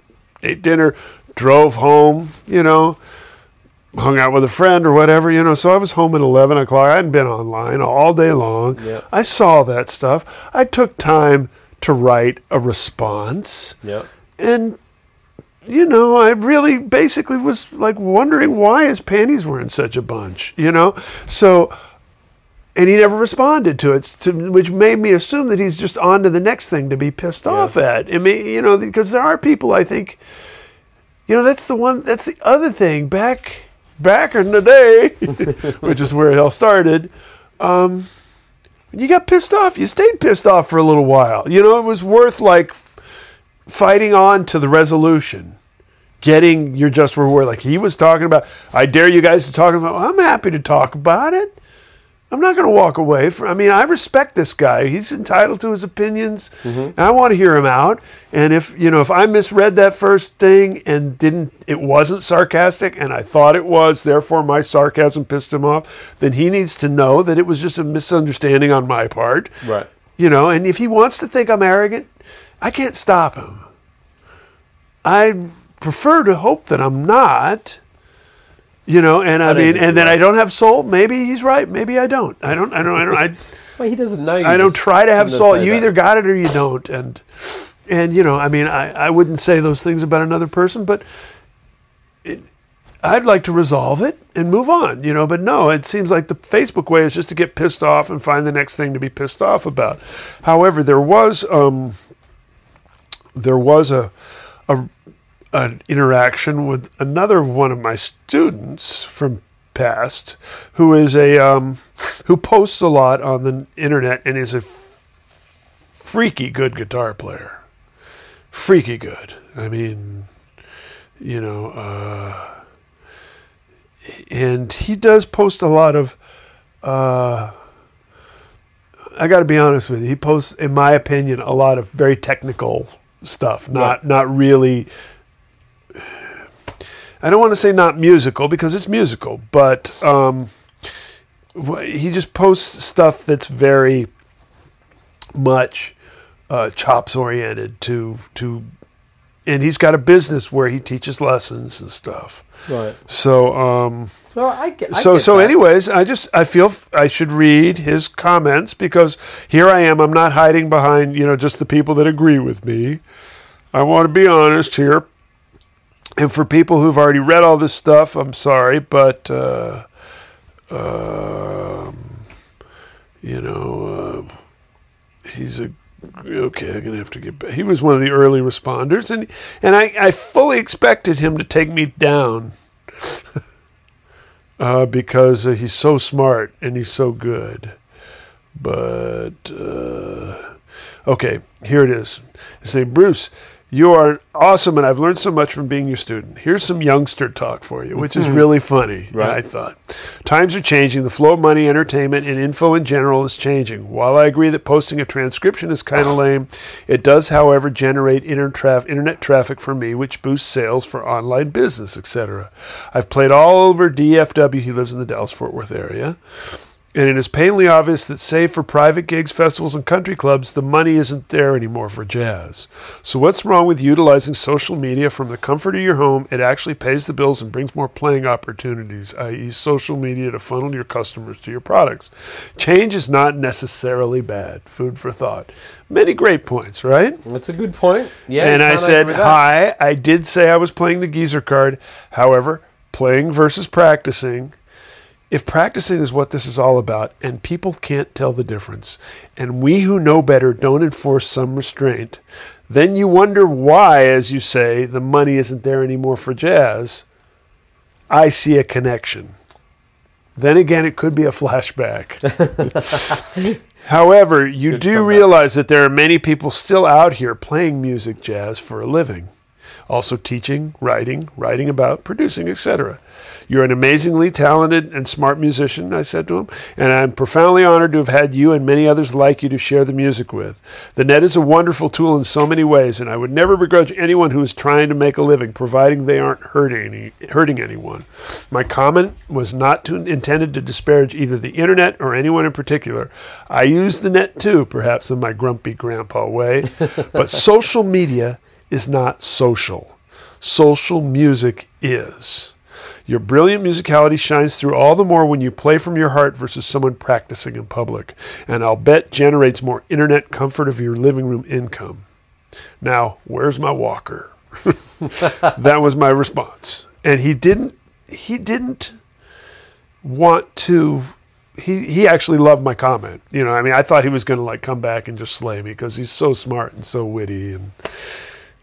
ate dinner, drove home. You know. Hung out with a friend or whatever, you know. So I was home at eleven o'clock. I hadn't been online all day long. Yep. I saw that stuff. I took time to write a response Yep. and you know, I really basically was like wondering why his panties were in such a bunch, you know? So, and he never responded to it, to, which made me assume that he's just on to the next thing to be pissed off at. I mean, you know, because there are people I think, you know, that's the one, that's the other thing. Back, back in the day, <laughs> which is where it all started, um, you got pissed off, you stayed pissed off for a little while. You know, it was worth like fighting on to the resolution, getting your just reward. Like he was talking about, I dare you guys to talk about. I'm happy to talk about it. I'm not going to walk away from. I mean, I respect this guy. He's entitled to his opinions. And I want to hear him out. And if you know, if I misread that first thing and didn't, it wasn't sarcastic, and I thought it was. Therefore, my sarcasm pissed him off. Then he needs to know that it was just a misunderstanding on my part. Right. You know, and if he wants to think I'm arrogant, I can't stop him. I prefer to hope that I'm not. You know, and I, I mean, and then. I don't have soul. Maybe he's right. Maybe I don't. I don't. I don't. I don't. I, <laughs> Well, he doesn't know. You I don't try to have soul. You that. either got it or you don't. And and you know, I mean, I, I wouldn't say those things about another person, but it, I'd like to resolve it and move on. You know, but no, it seems like the Facebook way is just to get pissed off and find the next thing to be pissed off about. However, there was um, there was a a an interaction with another one of my students from past who is a um, who posts a lot on the internet and is a freaky good guitar player freaky good i mean you know uh, and he does post a lot of uh, i got to be honest with you he posts in my opinion a lot of very technical stuff not Right. not really I don't want to say not musical because it's musical, but um, he just posts stuff that's very much uh, chops oriented to to, and he's got a business where he teaches lessons and stuff. Right. So um, Well, I get, I so get so that. anyways, I just I feel I should read his comments because here I am. I'm not hiding behind you know just the people that agree with me. I want to be honest here. And for people who've already read all this stuff, I'm sorry, but uh, um, you know uh, he's a okay. I'm gonna have to get back. He was one of the early responders, and and I, I fully expected him to take me down. <laughs> uh, because uh, he's so smart and he's so good. But uh, okay, here it is. Say, Bruce, you are awesome, and I've learned so much from being your student. Here's some youngster talk for you, which is hmm. really funny. Right. I thought times are changing. The flow of money, entertainment, and info in general is changing. While I agree that posting a transcription is kind of <sighs> lame, it does, however, generate internet traffic for me, which boosts sales for online business, etc. I've played all over DFW. He lives in the Dallas Fort Worth area. And it is painfully obvious that, save for private gigs, festivals, and country clubs, the money isn't there anymore for jazz. So, what's wrong with utilizing social media from the comfort of your home? It actually pays the bills and brings more playing opportunities, i.e., social media to funnel your customers to your products. Change is not necessarily bad. Food for thought. Many great points, right? That's a good point. Yeah. and I said. Hi, I did say I was playing the geezer card. However, playing versus practicing. If practicing is what this is all about, and people can't tell the difference, and we who know better don't enforce some restraint, then you wonder why, as you say, the money isn't there anymore for jazz. I see a connection. Then again, it could be a flashback. <laughs> However, you Good do realize that there are many people still out here playing music jazz for a living, also teaching, writing, writing about, producing, etc. You're an amazingly talented and smart musician, I said to him, and I'm profoundly honored to have had you and many others like you to share the music with. The net is a wonderful tool in so many ways, and I would never begrudge anyone who is trying to make a living, providing they aren't hurting any, hurting anyone. My comment was not to, intended to disparage either the internet or anyone in particular. I use the net too, perhaps in my grumpy grandpa way, <laughs> but social media is not social. Social music is. Your brilliant musicality shines through all the more when you play from your heart versus someone practicing in public, and I'll bet generates more internet comfort of your living room income. Now, where's my walker? <laughs> that was my response. And he didn't he didn't want to he he actually loved my comment. You know, I mean, I thought he was going to like come back and just slay me because he's so smart and so witty and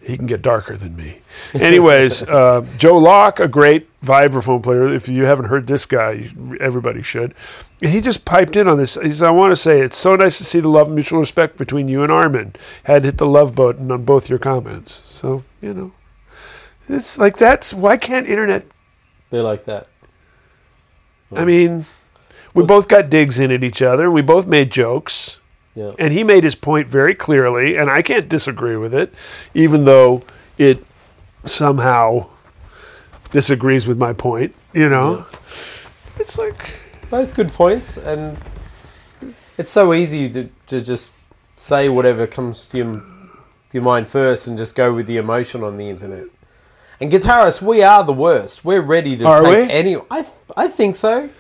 he can get darker than me. Anyways, <laughs> uh, Joe Locke, a great vibraphone player. If you haven't heard this guy, everybody should. And he just piped in on this. He said, I want to say it's so nice to see the love and mutual respect between you and Armin. Had hit the love button on both your comments. So, you know, it's like that's why can't internet Be like that. I mean, we both got digs in at each other. We both made jokes, Yeah. and he made his point very clearly, and I can't disagree with it, even though it somehow disagrees with my point. You know, it's like Both good points, and it's so easy to, to just say whatever comes to your, your mind first and just go with the emotion on the internet. And guitarists, we are the worst. We're ready to Are take we? any. I I think so.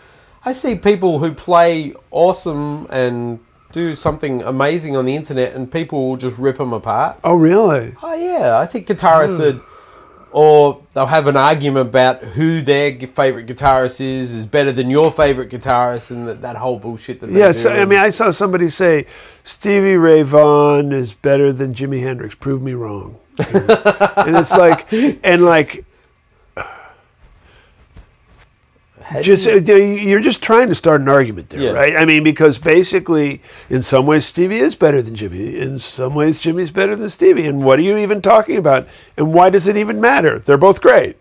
I see people who play awesome and do something amazing on the internet, and people will just rip them apart. oh really? Oh yeah, I think guitarists hmm. are, or they'll have an argument about who their favorite guitarist is is better than your favorite guitarist, and that, that whole bullshit that Yes, do. I mean I saw somebody say Stevie Ray Vaughan is better than Jimi Hendrix. Prove me wrong. <laughs> and it's like, and like, How do just uh, you're just trying to start an argument there, Yeah. right? I mean, because basically, in some ways, Stevie is better than Jimi. In some ways, Jimi's better than Stevie. And what are you even talking about? And why does it even matter? They're both great.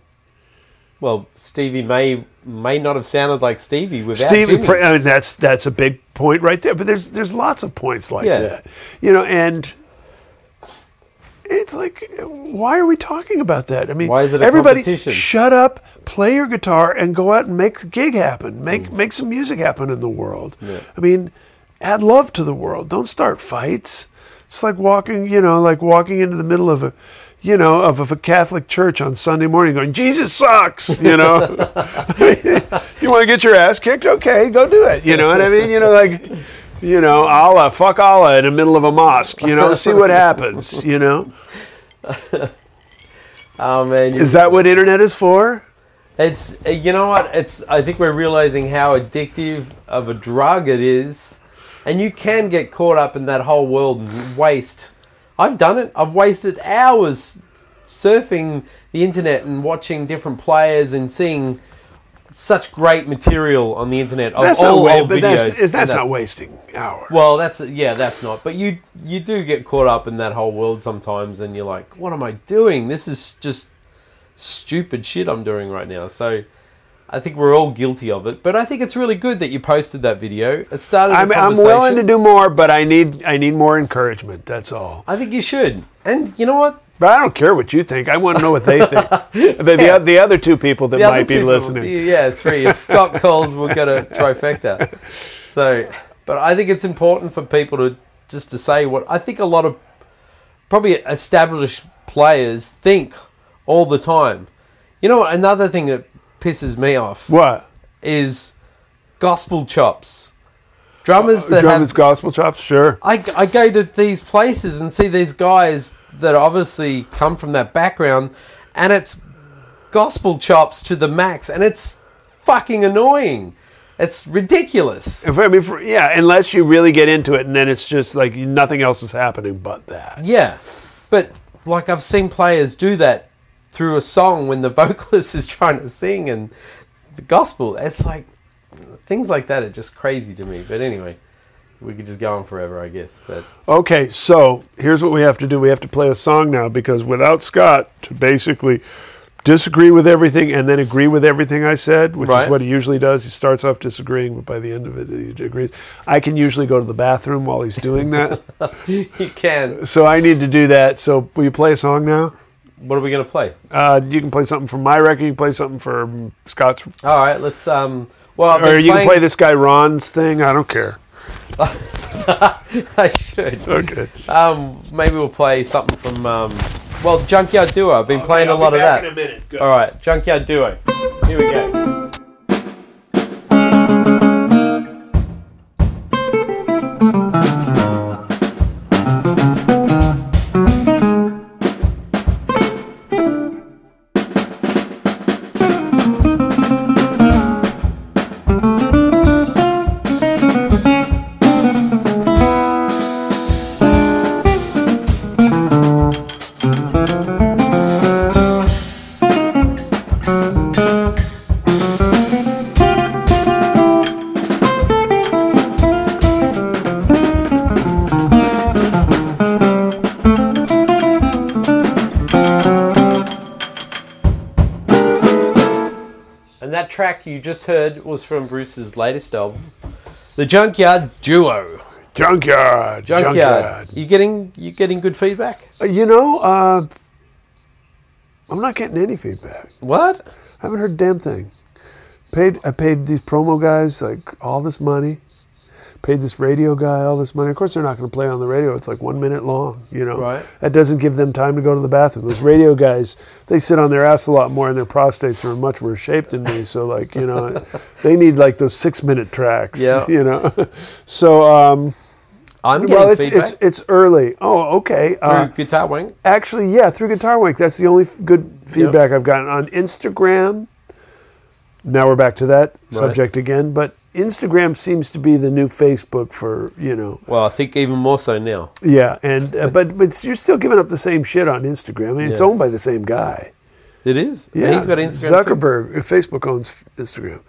well, Stevie may may not have sounded like Stevie without Stevie, Jimi. I mean, that's that's a big point right there. But there's there's lots of points like Yeah. that, you know. And it's like, why are we talking about that? I mean, Why is it everybody shut up, play your guitar, and go out and make a gig happen. Make Mm. make some music happen in the world. I mean, add love to the world. Don't start fights. It's like walking, you know, like walking into the middle of a, you know, of, of a Catholic church on Sunday morning, going, "Jesus sucks," you know. <laughs> <laughs> you want to get your ass kicked? Okay, go do it. You know what I mean? You know, like, you know, Allah, fuck Allah in the middle of a mosque. You know, see what <laughs> happens. You know, <laughs> oh man, is that what internet is for? It's uh, you know what? It's I think we're realizing how addictive of a drug it is, and you can get caught up in that whole world and waste. I've done it. I've wasted hours surfing the internet and watching different players and seeing such great material on the internet of That's all not old videos. that's, is, and that's not wasting hours. Well, that's yeah, that's not. But you you do get caught up in that whole world sometimes, and you're like, what am I doing? This is just stupid shit I'm doing right now. So. I think we're all guilty of it, but I think it's really good that you posted that video. It started. a I'm, I'm willing to do more, but I need I need more encouragement. That's all. I think you should. And you know what? But I don't care what you think. I want to know what they think. <laughs> the, the, the other two people that The might be listening. people- yeah, three. If Scott <laughs> calls, we'll get a trifecta. So, but I think it's important for people to just to say what I think a lot of probably established players think all the time. You know what? Another thing that pisses me off What? is gospel chops. Drummers that Drummers have gospel chops? Sure. I, I go to these places and see these guys that obviously come from that background, and it's gospel chops to the max, and it's fucking annoying. It's ridiculous. If, I mean, for, yeah, unless you really get into it, and then it's just like nothing else is happening but that. Yeah, but like I've seen players do that through a song when the <laughs> vocalist is trying to sing and the gospel. It's like things like that are just crazy to me. But anyway, we could just go on forever, I guess. But Okay, so here's what we have to do. We have to play a song now because without Scott to basically disagree with everything and then agree with everything I said, which Right. is what he usually does. He starts off disagreeing, but by the end of it, he agrees. I can usually go to the bathroom while he's doing that. <laughs> you can. so I need to do that. So will you play a song now? What are we gonna play? Uh, you can play something from my record. You can play something from Scott's, All right, let's. Um, well, or you playing- can play this guy Ron's thing. I don't care. <laughs> I should. Okay. Um, maybe we'll play something from. Um, well, Junkyard Duo. I've been playing a lot of that. a minute. All right, Junkyard Duo. Here we go. Track you just heard was from Bruce's latest album, The Junkyard Duo. Junkyard. Junkyard. You getting you getting good feedback? Uh, You know, uh, I'm not getting any feedback. What? I haven't heard a damn thing. Paid I paid these promo guys like all this money. Paid this radio guy all this money. Of course, they're not going to play on the radio. It's like one minute long. You know, Right. that doesn't give them time to go to the bathroom. Those radio guys, they sit on their ass a lot more, and their prostates are in much worse shape than me. So, like, you know, <laughs> they need like those six minute tracks. Yeah. <laughs> You know, so um, I'm getting well, it's feedback it's it's early. Oh, okay. through Uh, Guitar Wank. Actually, yeah, through Guitar Week. That's the only good feedback I've gotten on Instagram. Now we're back to that subject again, but Instagram seems to be the new Facebook for you know. Well, I think even more so now. Yeah, and uh, but but you're still giving up the same shit on Instagram. I mean, it's owned by the same guy. It is. Yeah, he's got Instagram. Zuckerberg, uh, Facebook owns Instagram.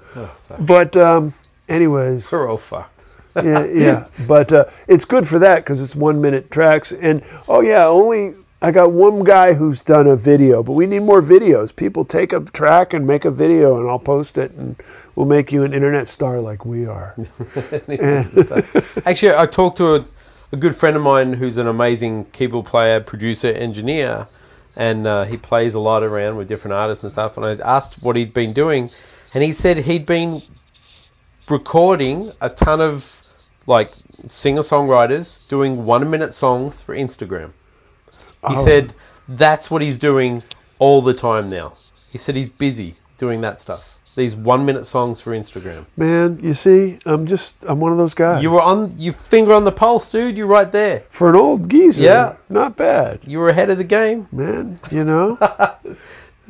but um, anyways, We're all fucked. yeah, yeah. <laughs> But uh, it's good for that because it's one minute tracks. And oh yeah, only I got one guy who's done a video, but we need more videos. People take a track and make a video, and I'll post it, and we'll make you an internet star like we are. <laughs> Actually, I talked to a, a good friend of mine who's an amazing keyboard player, producer, engineer, and uh, he plays a lot around with different artists and stuff. And I asked what he'd been doing, and he said he'd been recording a ton of like singer songwriters doing one minute songs for Instagram. He Oh. said that's what he's doing all the time now. He said he's busy doing that stuff. These one minute songs for Instagram. Man, you see, I'm just I'm one of those guys. You were on you finger on the pulse, dude. You're right there. for an old geezer. Yeah. not bad, You were ahead of the game. man. You know. <laughs>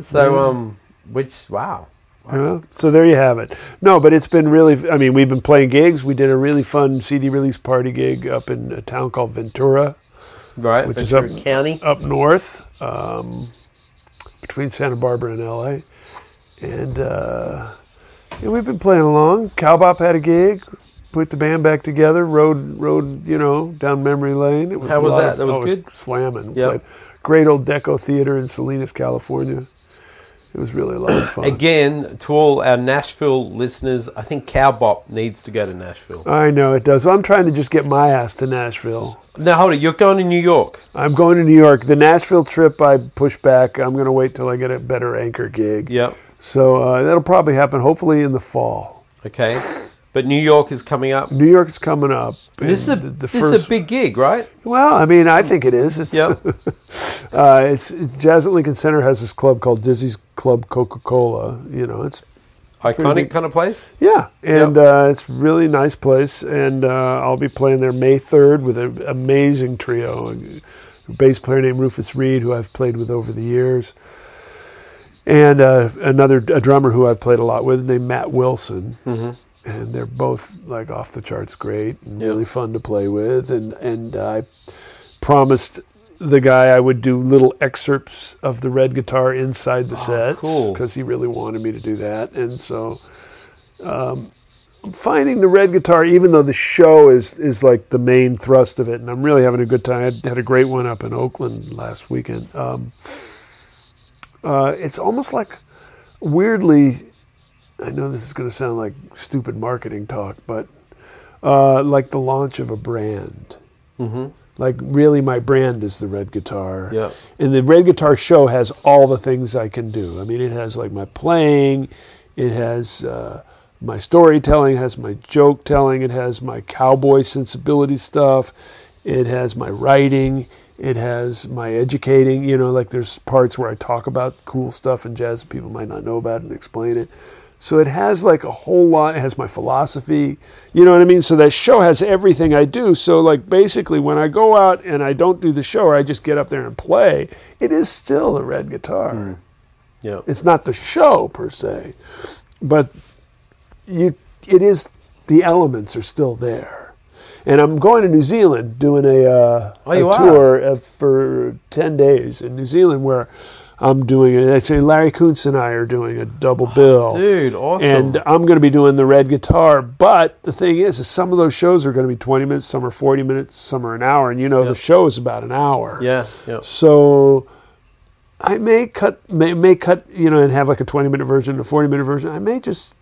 So um which wow. You know? So there you have it. No, but it's been really. I mean, we've been playing gigs. We did a really fun CD release party gig up in a town called Ventura, Right, Which is Ventura up- County. up north, um, between Santa Barbara and LA, and uh, Yeah, we've been playing along. Cowbop had a gig. Put the band back together. Rode, rode, you know, down memory lane. It was How was that? of- That was oh, good? slamming. Yep. Played great old Deco Theater in Salinas, California. It was really a lot of fun. Again, to all our Nashville listeners, I think Cowbop needs to go to Nashville. I know it does. I'm trying to just get my ass to Nashville. Now, hold it. You're going to New York. I'm going to New York. The Nashville trip I pushed back. I'm going to wait till I get a better anchor gig. Yep. So uh, that'll probably happen hopefully in the fall. Okay. But New York is coming up. New York is coming up. This is a and the- the this is a big gig, right? Well, I mean, I think it is. It's, Yep. <laughs> uh, it's, Jazz at Lincoln Center has this club called Dizzy's Club Coca Cola. You know, it's Iconic kind of place. yeah, and uh, it's a really nice place. And uh, I'll be playing there May third with an amazing trio, a bass player named Rufus Reid, who I've played with over the years, and uh, another a drummer who I've played a lot with named Matt Wilson. And they're both like off the charts great and Yeah. really fun to play with. And and I promised the guy I would do little excerpts of the red guitar inside the set Oh, cool. because he really wanted me to do that. And so um, finding the red guitar, even though the show is is like the main thrust of it, and I'm really having a good time. I had a great one up in Oakland last weekend. Um, uh, it's almost like weirdly. I know this is going to sound like stupid marketing talk, but uh, like the launch of a brand. Mm-hmm. Like really, my brand is the red guitar. Yeah. And the red guitar show has all the things I can do. I mean, it has like my playing, it has uh, my storytelling, it has my joke telling, it has my cowboy sensibility stuff, it has my writing, it has my educating. You know, like there's parts where I talk about cool stuff in jazz that people might not know about and explain it. So it has like a whole lot. It has my philosophy. You know what I mean? So that show has everything I do. So like basically, when I go out and I don't do the show, or I just get up there and play, it is still a red guitar. Yeah. It's not the show per se, but you. It is the elements are still there. And I'm going to New Zealand doing a, uh, Oh, a tour uh, for ten days in New Zealand where. I'm doing it. I say Larry Koonse and I are doing a double oh, bill. Dude, awesome. And I'm going to be doing the red guitar. But the thing is, is some of those shows are going to be 20 minutes, some are 40 minutes, some are an hour. And you know, Yep. the show is about an hour. yeah. Yeah. So I may cut, may, may cut, you know, and have like a 20 minute version, a 40 minute version. I may just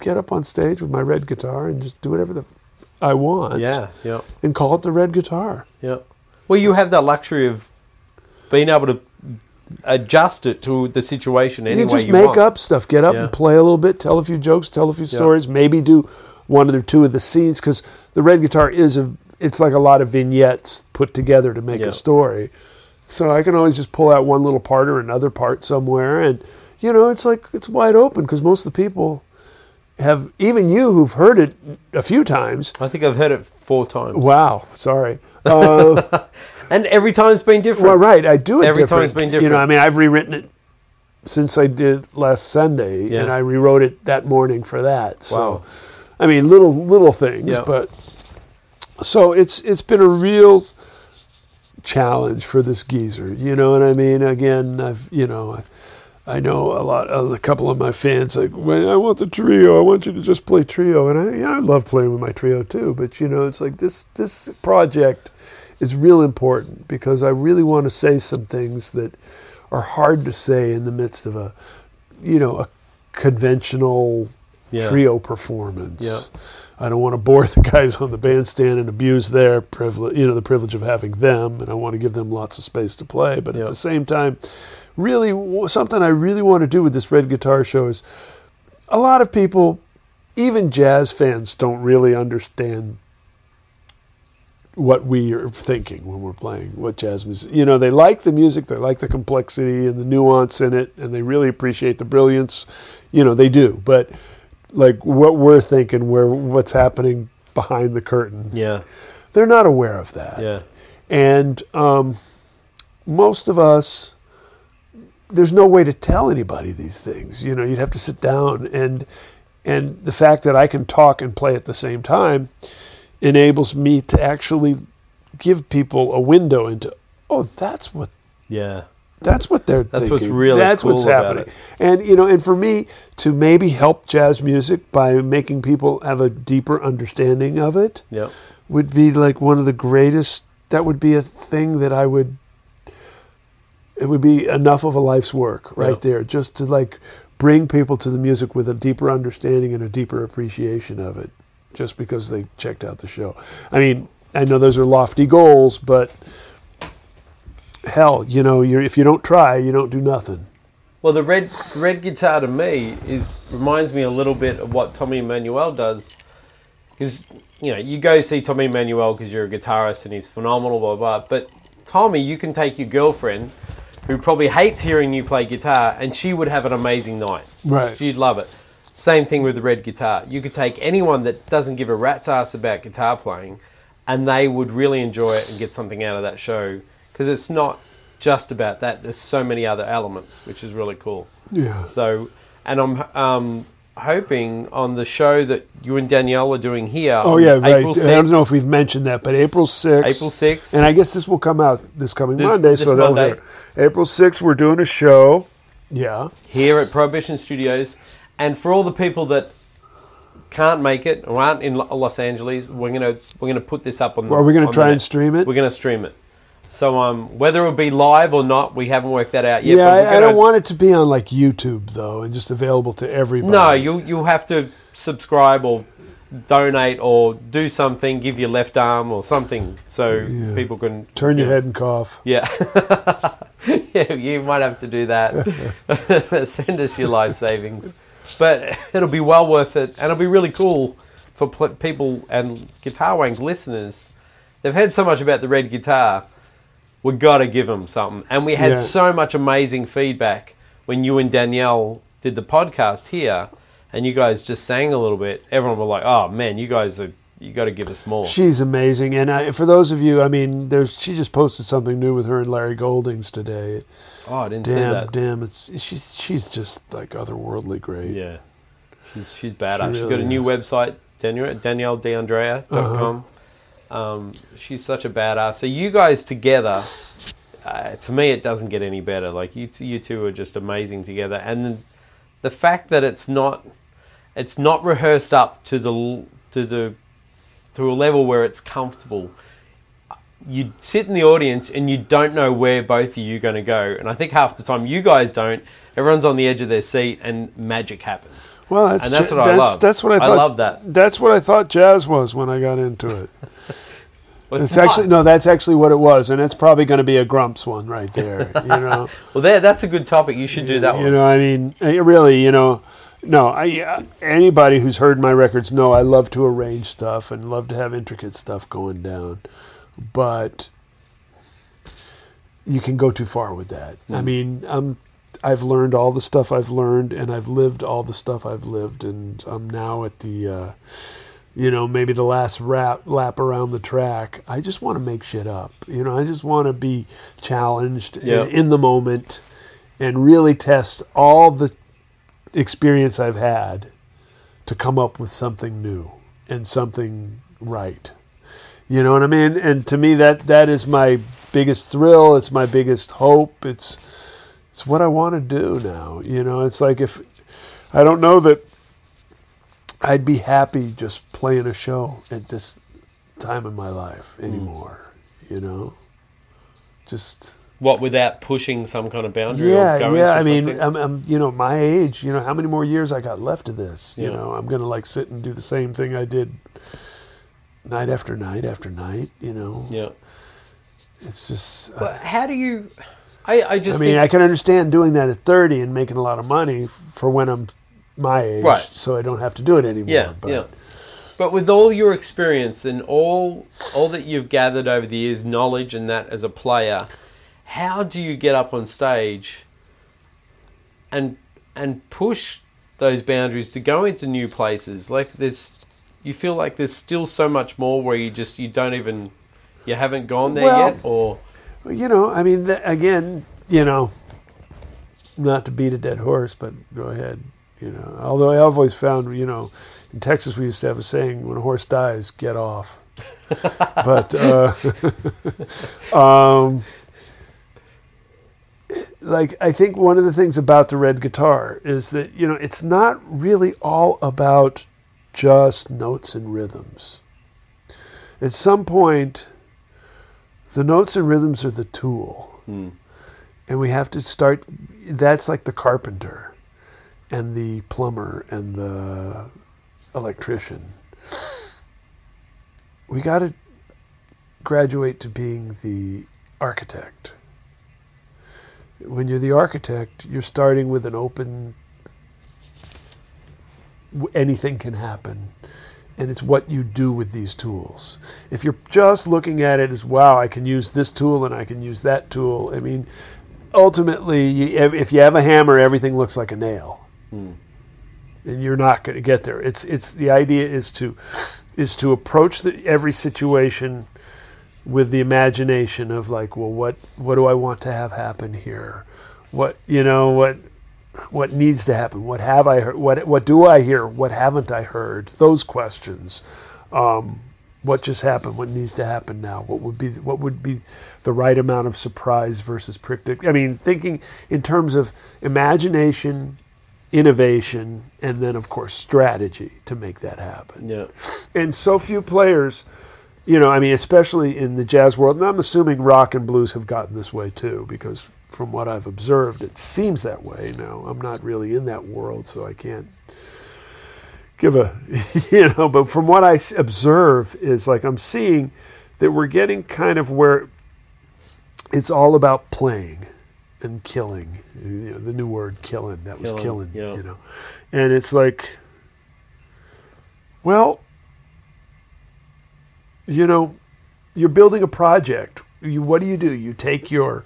get up on stage with my red guitar and just do whatever the I want. Yeah. Yeah. And call it the red guitar. Yeah. Well, you have that luxury of being able to adjust it to the situation any you just you make want. up stuff. Get up Yeah. and play a little bit, tell a few jokes, tell a few stories, maybe do one or two of the scenes because the red guitar is a it's like a lot of vignettes put together to make Yeah. a story. So I can always just pull out one little part or another part somewhere, and you know it's like it's wide open because most of the people have even you who've heard it a few times. I think I've heard it four times. Wow, sorry. Uh, <laughs> And every time it's been different. Well, right. I do it Every different. time's been different. You know. I mean, I've rewritten it since I did last Sunday, Yeah. and I rewrote it that morning for that. So, Wow. I mean, little little things, Yeah. but so it's it's been a real challenge for this geezer. You know what I mean? Again, I've you know. I, I know a lot, of a couple of my fans like, when I want the trio, I want you to just play trio, and I, yeah, I love playing with my trio too. But you know, it's like this this project is real important because I really want to say some things that are hard to say in the midst of a, you know, a conventional Yeah. trio performance. Yeah. I don't want to bore <laughs> the guys on the bandstand and abuse their privilege, you know, the privilege of having them, and I want to give them lots of space to play. But Yeah. at the same time, really, something I really want to do with this Red Guitar Show is a lot of people, even jazz fans, don't really understand what we are thinking when we're playing what jazz music. You know, they like the music, they like the complexity and the nuance in it, and they really appreciate the brilliance. You know, they do. But like what we're thinking, where what's happening behind the curtain, Yeah. they're not aware of that. Yeah. And um, most of us, there's no way to tell anybody these things. You know, you'd have to sit down and and the fact that I can talk and play at the same time enables me to actually give people a window into oh that's what Yeah. That's what they're That's thinking. what's really That's cool what's about happening. it. And you know, and for me to maybe help jazz music by making people have a deeper understanding of it Yep. would be like one of the greatest. That would be a thing that I would. It would be enough of a life's work right Yeah. there, just to like bring people to the music with a deeper understanding and a deeper appreciation of it, just because they checked out the show. I mean, I know those are lofty goals, but hell, you know, you're, if you don't try, you don't do nothing. Well, the red red guitar to me is reminds me a little bit of what Tommy Emmanuel does. Because you know, you go see Tommy Emmanuel because you're a guitarist and he's phenomenal, blah blah. blah. But Tommy, you can take your girlfriend, who probably hates hearing you play guitar, and she would have an amazing night. Right. She'd love it. Same thing with the red guitar. You could take anyone that doesn't give a rat's ass about guitar playing, and they would really enjoy it and get something out of that show. Because it's not just about that. There's so many other elements, which is really cool. Yeah. So, and I'm um, hoping on the show that you and Danielle are doing here. Oh yeah, right. April 6th, I don't know if we've mentioned that, but April sixth. April 6th. And I guess this will come out this coming This- Monday. this so Monday. April sixth, we're doing a show. Yeah. here at Prohibition Studios, and for all the people that can't make it or aren't in Los Angeles, we're gonna we're gonna put this up on. Well, are we gonna try the and stream it? We're gonna stream it. So um, whether it'll be live or not, we haven't worked that out yet. yeah, but we're I, I don't want it to be on like YouTube though, and just available to everybody. No, you'll you'll have to subscribe or donate or do something, give your left arm or something, so Yeah. people can turn your head and cough. Yeah. <laughs> yeah, you might have to do that. <laughs> Send us your life savings. But <laughs> it'll be well worth it, and it'll be really cool for pl- people and Guitar Wank listeners. They've heard so much about the red guitar. We've got to give them something. And we had Yeah. so much amazing feedback when you and Danielle did the podcast here, and you guys just sang a little bit. Everyone were like, oh man, you guys are, you got to give us more. She's amazing, and I, for those of you, I mean, there's she just posted something new with her and Larry Goldings today. Oh, I didn't see Damn, that. damn, it's she's she's just like otherworldly great. Yeah. She's, she's badass. She she's got a new is. website, Danielle, DanielleDeAndrea.com. Uh-huh. Um, she's such a badass. So you guys together, uh, to me, it doesn't get any better. Like you, you two are just amazing together, and the, the fact that it's not, it's not rehearsed up to the to the to a level where it's comfortable. You sit in the audience and you don't know where both of you are going to go, and I think half the time you guys don't. Everyone's on the edge of their seat, and magic happens. Well, that's And that's what I love. That's what I I thought. love that. That's what I thought jazz was when I got into it. <laughs> Well, It's not. actually no, that's actually what it was, and it's probably going to be a Grumps one right there. You <laughs> know, Well, there, that's a good topic. You should do that one. you one. know, I mean, eh, really, you know, no, I uh, anybody who's heard my records know I love to arrange stuff and love to have intricate stuff going down, but you can go too far with that. I Mm. mean, I'm. I've learned all the stuff I've learned, and I've lived all the stuff I've lived, and I'm now at the, uh, you know, maybe the last rap, lap around the track. I just want to make shit up. You know, I just want to be challenged Yeah. in the moment and really test all the experience I've had to come up with something new and something right. You know what I mean? And to me, that that is my biggest thrill. It's my biggest hope. It's it's what I want to do now. You know, it's like if I don't know that I'd be happy just playing a show at this time in my life hmm. anymore. You know, just What without pushing some kind of boundary? yeah, or going yeah. I mean. I'm, I'm, you know, my age. You know, how many more years I got left of this? You Yeah. know, I'm gonna like sit and do the same thing I did night after night after night. You know, yeah. it's just. uh, But how do you? I, I just. I mean, think, I can understand doing that at 30 and making a lot of money for when I'm my age, Right. so I don't have to do it anymore. yeah, but yeah. But with all your experience and all all that you've gathered over the years, knowledge and that as a player, how do you get up on stage and and push those boundaries to go into new places? Like there's, you feel like there's still so much more where you just you don't even you haven't gone there Well- yet, or you know, I mean, th- again, you know, not to beat a dead horse, but go ahead. You know, although I've always found, you know, in Texas we used to have a saying: "When a horse dies, get off." <laughs> but uh, <laughs> um, like I think one of the things about the red guitar is that you know it's not really all about just notes and rhythms. At some point, the notes and rhythms are the tool, Hmm. and we have to start. That's like the carpenter, and the plumber, and the electrician. We got to graduate to being the architect when you're the architect, you're starting with an open. Anything can happen, and it's what you do with these tools. If you're just looking at it as wow, I can use this tool and I can use that tool. I mean, ultimately, if you have a hammer, everything looks like a nail, hmm. and you're not going to get there. It's it's the idea is to is to approach the, every situation with the imagination of like, well, what what do I want to have happen here? What you know what what needs to happen? What have I heard? What what do I hear? What haven't I heard? Those questions. Um, what just happened? What needs to happen now? What would be what would be the right amount of surprise versus predict? I mean, thinking in terms of imagination, innovation, and then of course strategy to make that happen Yeah. and so few players, you know, I mean, especially in the jazz world, and I'm assuming rock and blues have gotten this way too, because from what I've observed, it seems that way. Now, I'm not really in that world, so I can't give a, <laughs> you know, but from what I observe, is like I'm seeing that we're getting kind of where it's all about playing and killing. You know, the new word killing, that was Killing, killing, yeah. you know. And it's like, well, you know, you're building a project. You, what do you do? You take your,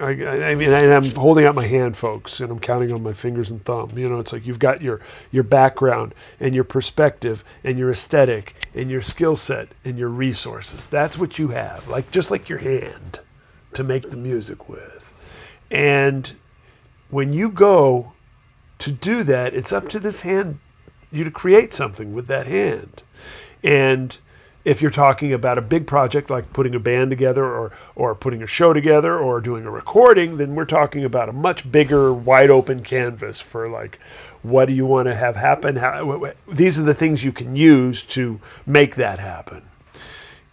I, I mean, I, I'm holding out my hand, folks, and I'm counting on my fingers and thumb. You know, it's like you've got your your background and your perspective and your aesthetic and your skill set and your resources. That's what you have, like just like your hand, to make the music with. And when you go to do that, it's up to this hand, you to create something with that hand. And if you're talking about a big project like putting a band together or, or putting a show together or doing a recording, then we're talking about a much bigger, wide open canvas for like, what do you want to have happen? How, these are the things you can use to make that happen.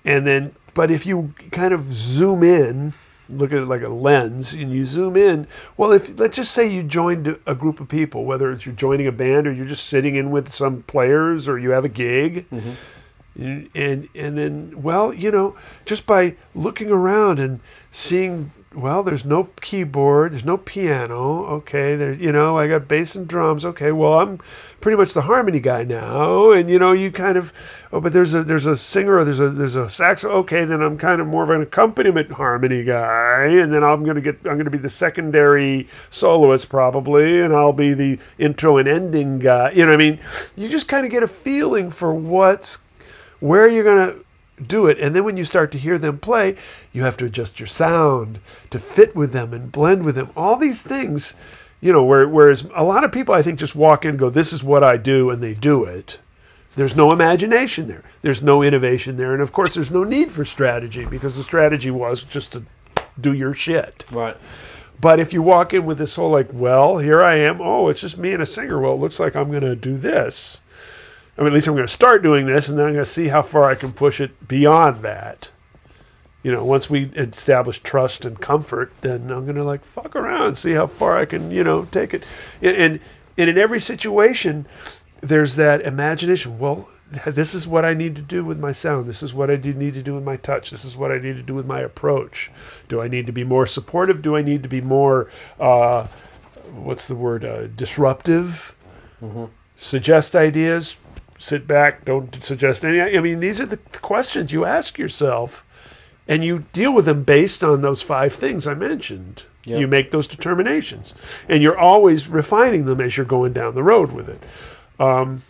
And then, but if you kind of zoom in, look at it like a lens, and you zoom in, well, if let's just say you joined a- group of people, whether it's you're joining a band or you're just sitting in with some players or you have a gig, and and and then, well, you know, just by looking around and seeing. Well, there's no keyboard, there's no piano. Okay, there, you know, I got bass and drums. Okay, well, I'm pretty much the harmony guy now, and you know, you kind of, oh, but there's a there's a singer there's a there's a sax. Okay, then I'm kind of more of an accompaniment harmony guy, and then I'm gonna get I'm gonna be the secondary soloist probably, and I'll be the intro and ending guy. You know, I mean, you just kind of get a feeling for what's where you're going to do it. And then when you start to hear them play, you have to adjust your sound to fit with them and blend with them. All these things, you know, where, whereas a lot of people, I think, just walk in and go, This is what I do, and they do it. There's no imagination there. There's no innovation there. And of course, there's no need for strategy because the strategy was just to do your shit. Right. But if you walk in with this whole like, well, here I am. Oh, it's just me and a singer. Well, it looks like I'm going to do this. I mean, at least I'm going to start doing this, and then I'm going to see how far I can push it beyond that. You know, once we establish trust and comfort, then I'm going to like fuck around and see how far I can, you know, take it. And, and and in every situation, there's that imagination. Well, this is what I need to do with my sound. This is what I do need to do with my touch. This is what I need to do with my approach. Do I need to be more supportive? Do I need to be more, uh, what's the word, uh, disruptive? Suggest ideas. Sit back. Don't suggest any. I mean, these are the questions you ask yourself, and you deal with them based on those five things I mentioned. Yep. You make those determinations, and you're always refining them as you're going down the road with it. Um,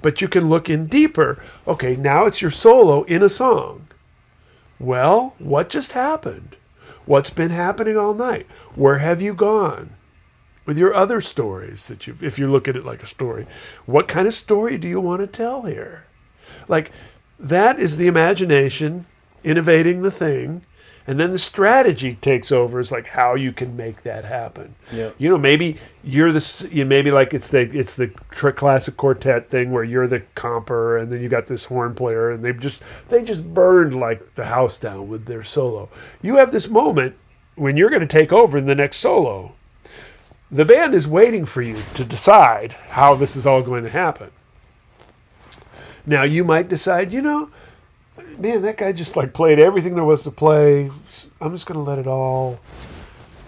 but you can look in deeper. Okay, now it's your solo in a song. Well, what just happened? What's been happening all night? Where have you gone? With your other stories that you if you look at it like a story, what kind of story do you want to tell here? Like that is the imagination innovating the thing And then the strategy takes over. Is like how you can make that happen. Yeah. You know, maybe you're the you know, maybe like it's the it's the classic quartet thing where you're the comper and then you got this horn player and they just they just burned like the house down with their solo. You have this moment when you're going to take over in the next solo. The band is waiting for you to decide how this is all going to happen. Now you might decide, you know, man, that guy just like played everything there was to play. I'm just going to let it all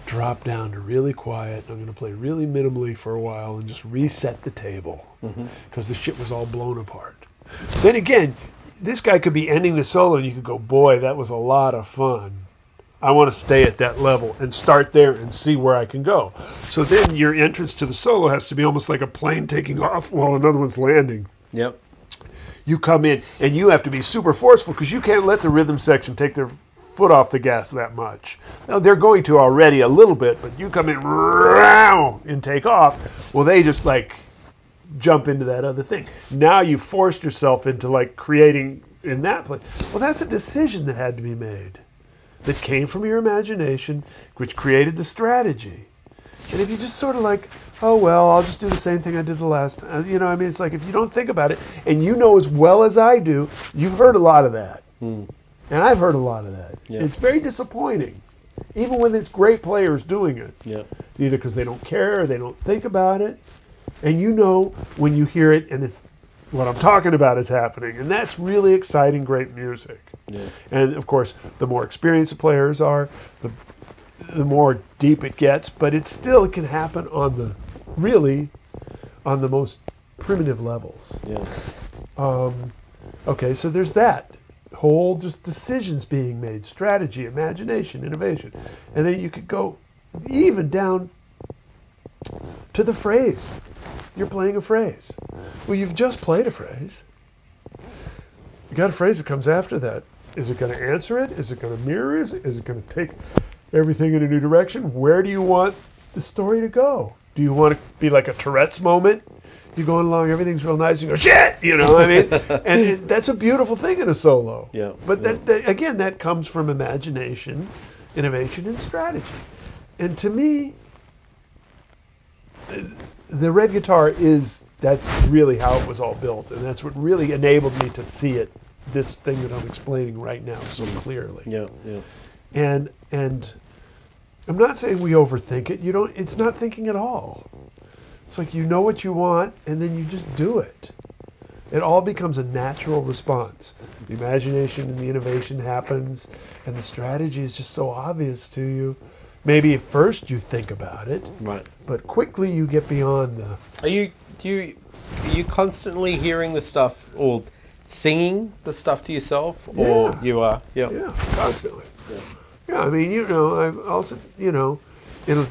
drop down to really quiet. I'm going to play really minimally for a while and just reset the table mm-hmm. because the shit was all blown apart. Then again, this guy could be ending the solo and you could go, boy, that was a lot of fun. I want to stay at that level and start there and see where I can go. So then your entrance to the solo has to be almost like a plane taking off while another one's landing Yep. you come in and you have to be super forceful because you can't let the rhythm section take their foot off the gas that much. Now they're going to already a little bit, but you come in and take off. Well, they just like jump into that other thing. Now you forced yourself into like creating in that place. Well, that's a decision that had to be made that came from your imagination, which created the strategy. And if you just sort of like, oh well, I'll just do the same thing I did the last time. You know, I mean, it's like if you don't think about it, and you know as well as I do, you've heard a lot of that, hmm. and I've heard a lot of that. Yeah. It's very disappointing, even when it's great players doing it. Yep. Either because they don't care or they don't think about it, and you know when you hear it, and it's what I'm talking about is happening, and that's really exciting, great music. Yeah. And of course, the more experienced the players are, the the more deep it gets. But it still can happen on the really on the most primitive levels. Yeah. Um, okay, so there's that whole just decisions being made, strategy, imagination, innovation, and then you could go even down to the phrase. You're playing a phrase. Well, you've just played a phrase. You got a phrase that comes after that. Is it going to answer it? Is it going to mirror it? Is it going to take everything in a new direction? Where do you want the story to go? Do you want to be like a Tourette's moment? You're going along, everything's real nice. And you go shit, you know. What I mean, <laughs> and it, that's a beautiful thing in a solo. Yeah, But yeah. That, that again, that comes from imagination, innovation, and strategy. And to me, uh, the red guitar is that's really how it was all built, and that's what really enabled me to see it. This thing that I'm explaining right now so mm. clearly Yeah. Yeah. and and I'm not saying we overthink it. You don't. It's not thinking at all. It's like you know what you want, and then you just do it. It all becomes a natural response. The imagination and the innovation happens, and the strategy is just so obvious to you. Maybe at first you think about it, Right. but quickly you get beyond the. Are you do you are you constantly hearing the stuff or singing the stuff to yourself, or Yeah. you are? Yeah. Yeah, constantly. Yeah, I mean, you know, I also, you know, it'll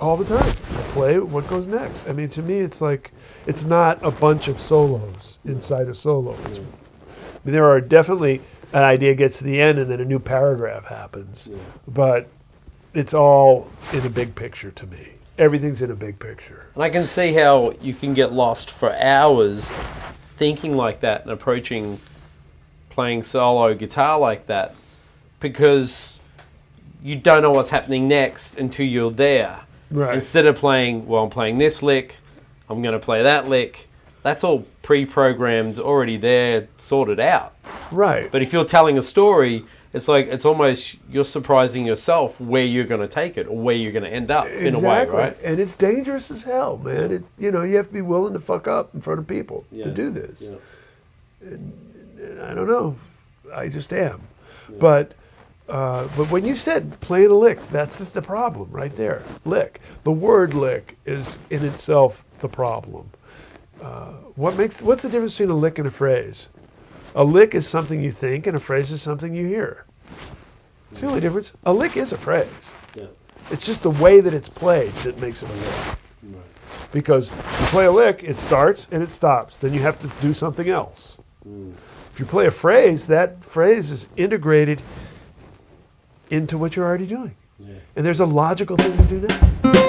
all the time. I play what goes next. I mean, to me, it's like it's not a bunch of solos inside a solo. It's, I mean, there are definitely an idea gets to the end and then a new paragraph happens, but it's all in a big picture to me. Everything's in a big picture. And I can see how you can get lost for hours thinking like that and approaching playing solo guitar like that because you don't know what's happening next until you're there. Right. Instead of playing, well, I'm playing this lick, I'm going to play that lick. That's all pre-programmed, already there, sorted out. Right. But if you're telling a story, it's like it's almost you're surprising yourself where you're going to take it or where you're going to end up in a way, right? And it's dangerous as hell, man. It, you know, you have to be willing to fuck up in front of people Yeah. to do this. Yeah. And I don't know. I just am. But uh, but when you said playing a lick, that's the, the problem right there. Lick. The word lick is in itself the problem. Uh, what makes what's the difference between a lick and a phrase? A lick is something you think, and a phrase is something you hear. It's the only difference. A lick is a phrase. Yeah. It's just the way that it's played that makes it a lick. Right. Because you play a lick, it starts and it stops. Then you have to do something else. Hmm. If you play a phrase, that phrase is integrated into what you're already doing. Yeah. And there's a logical thing to do next.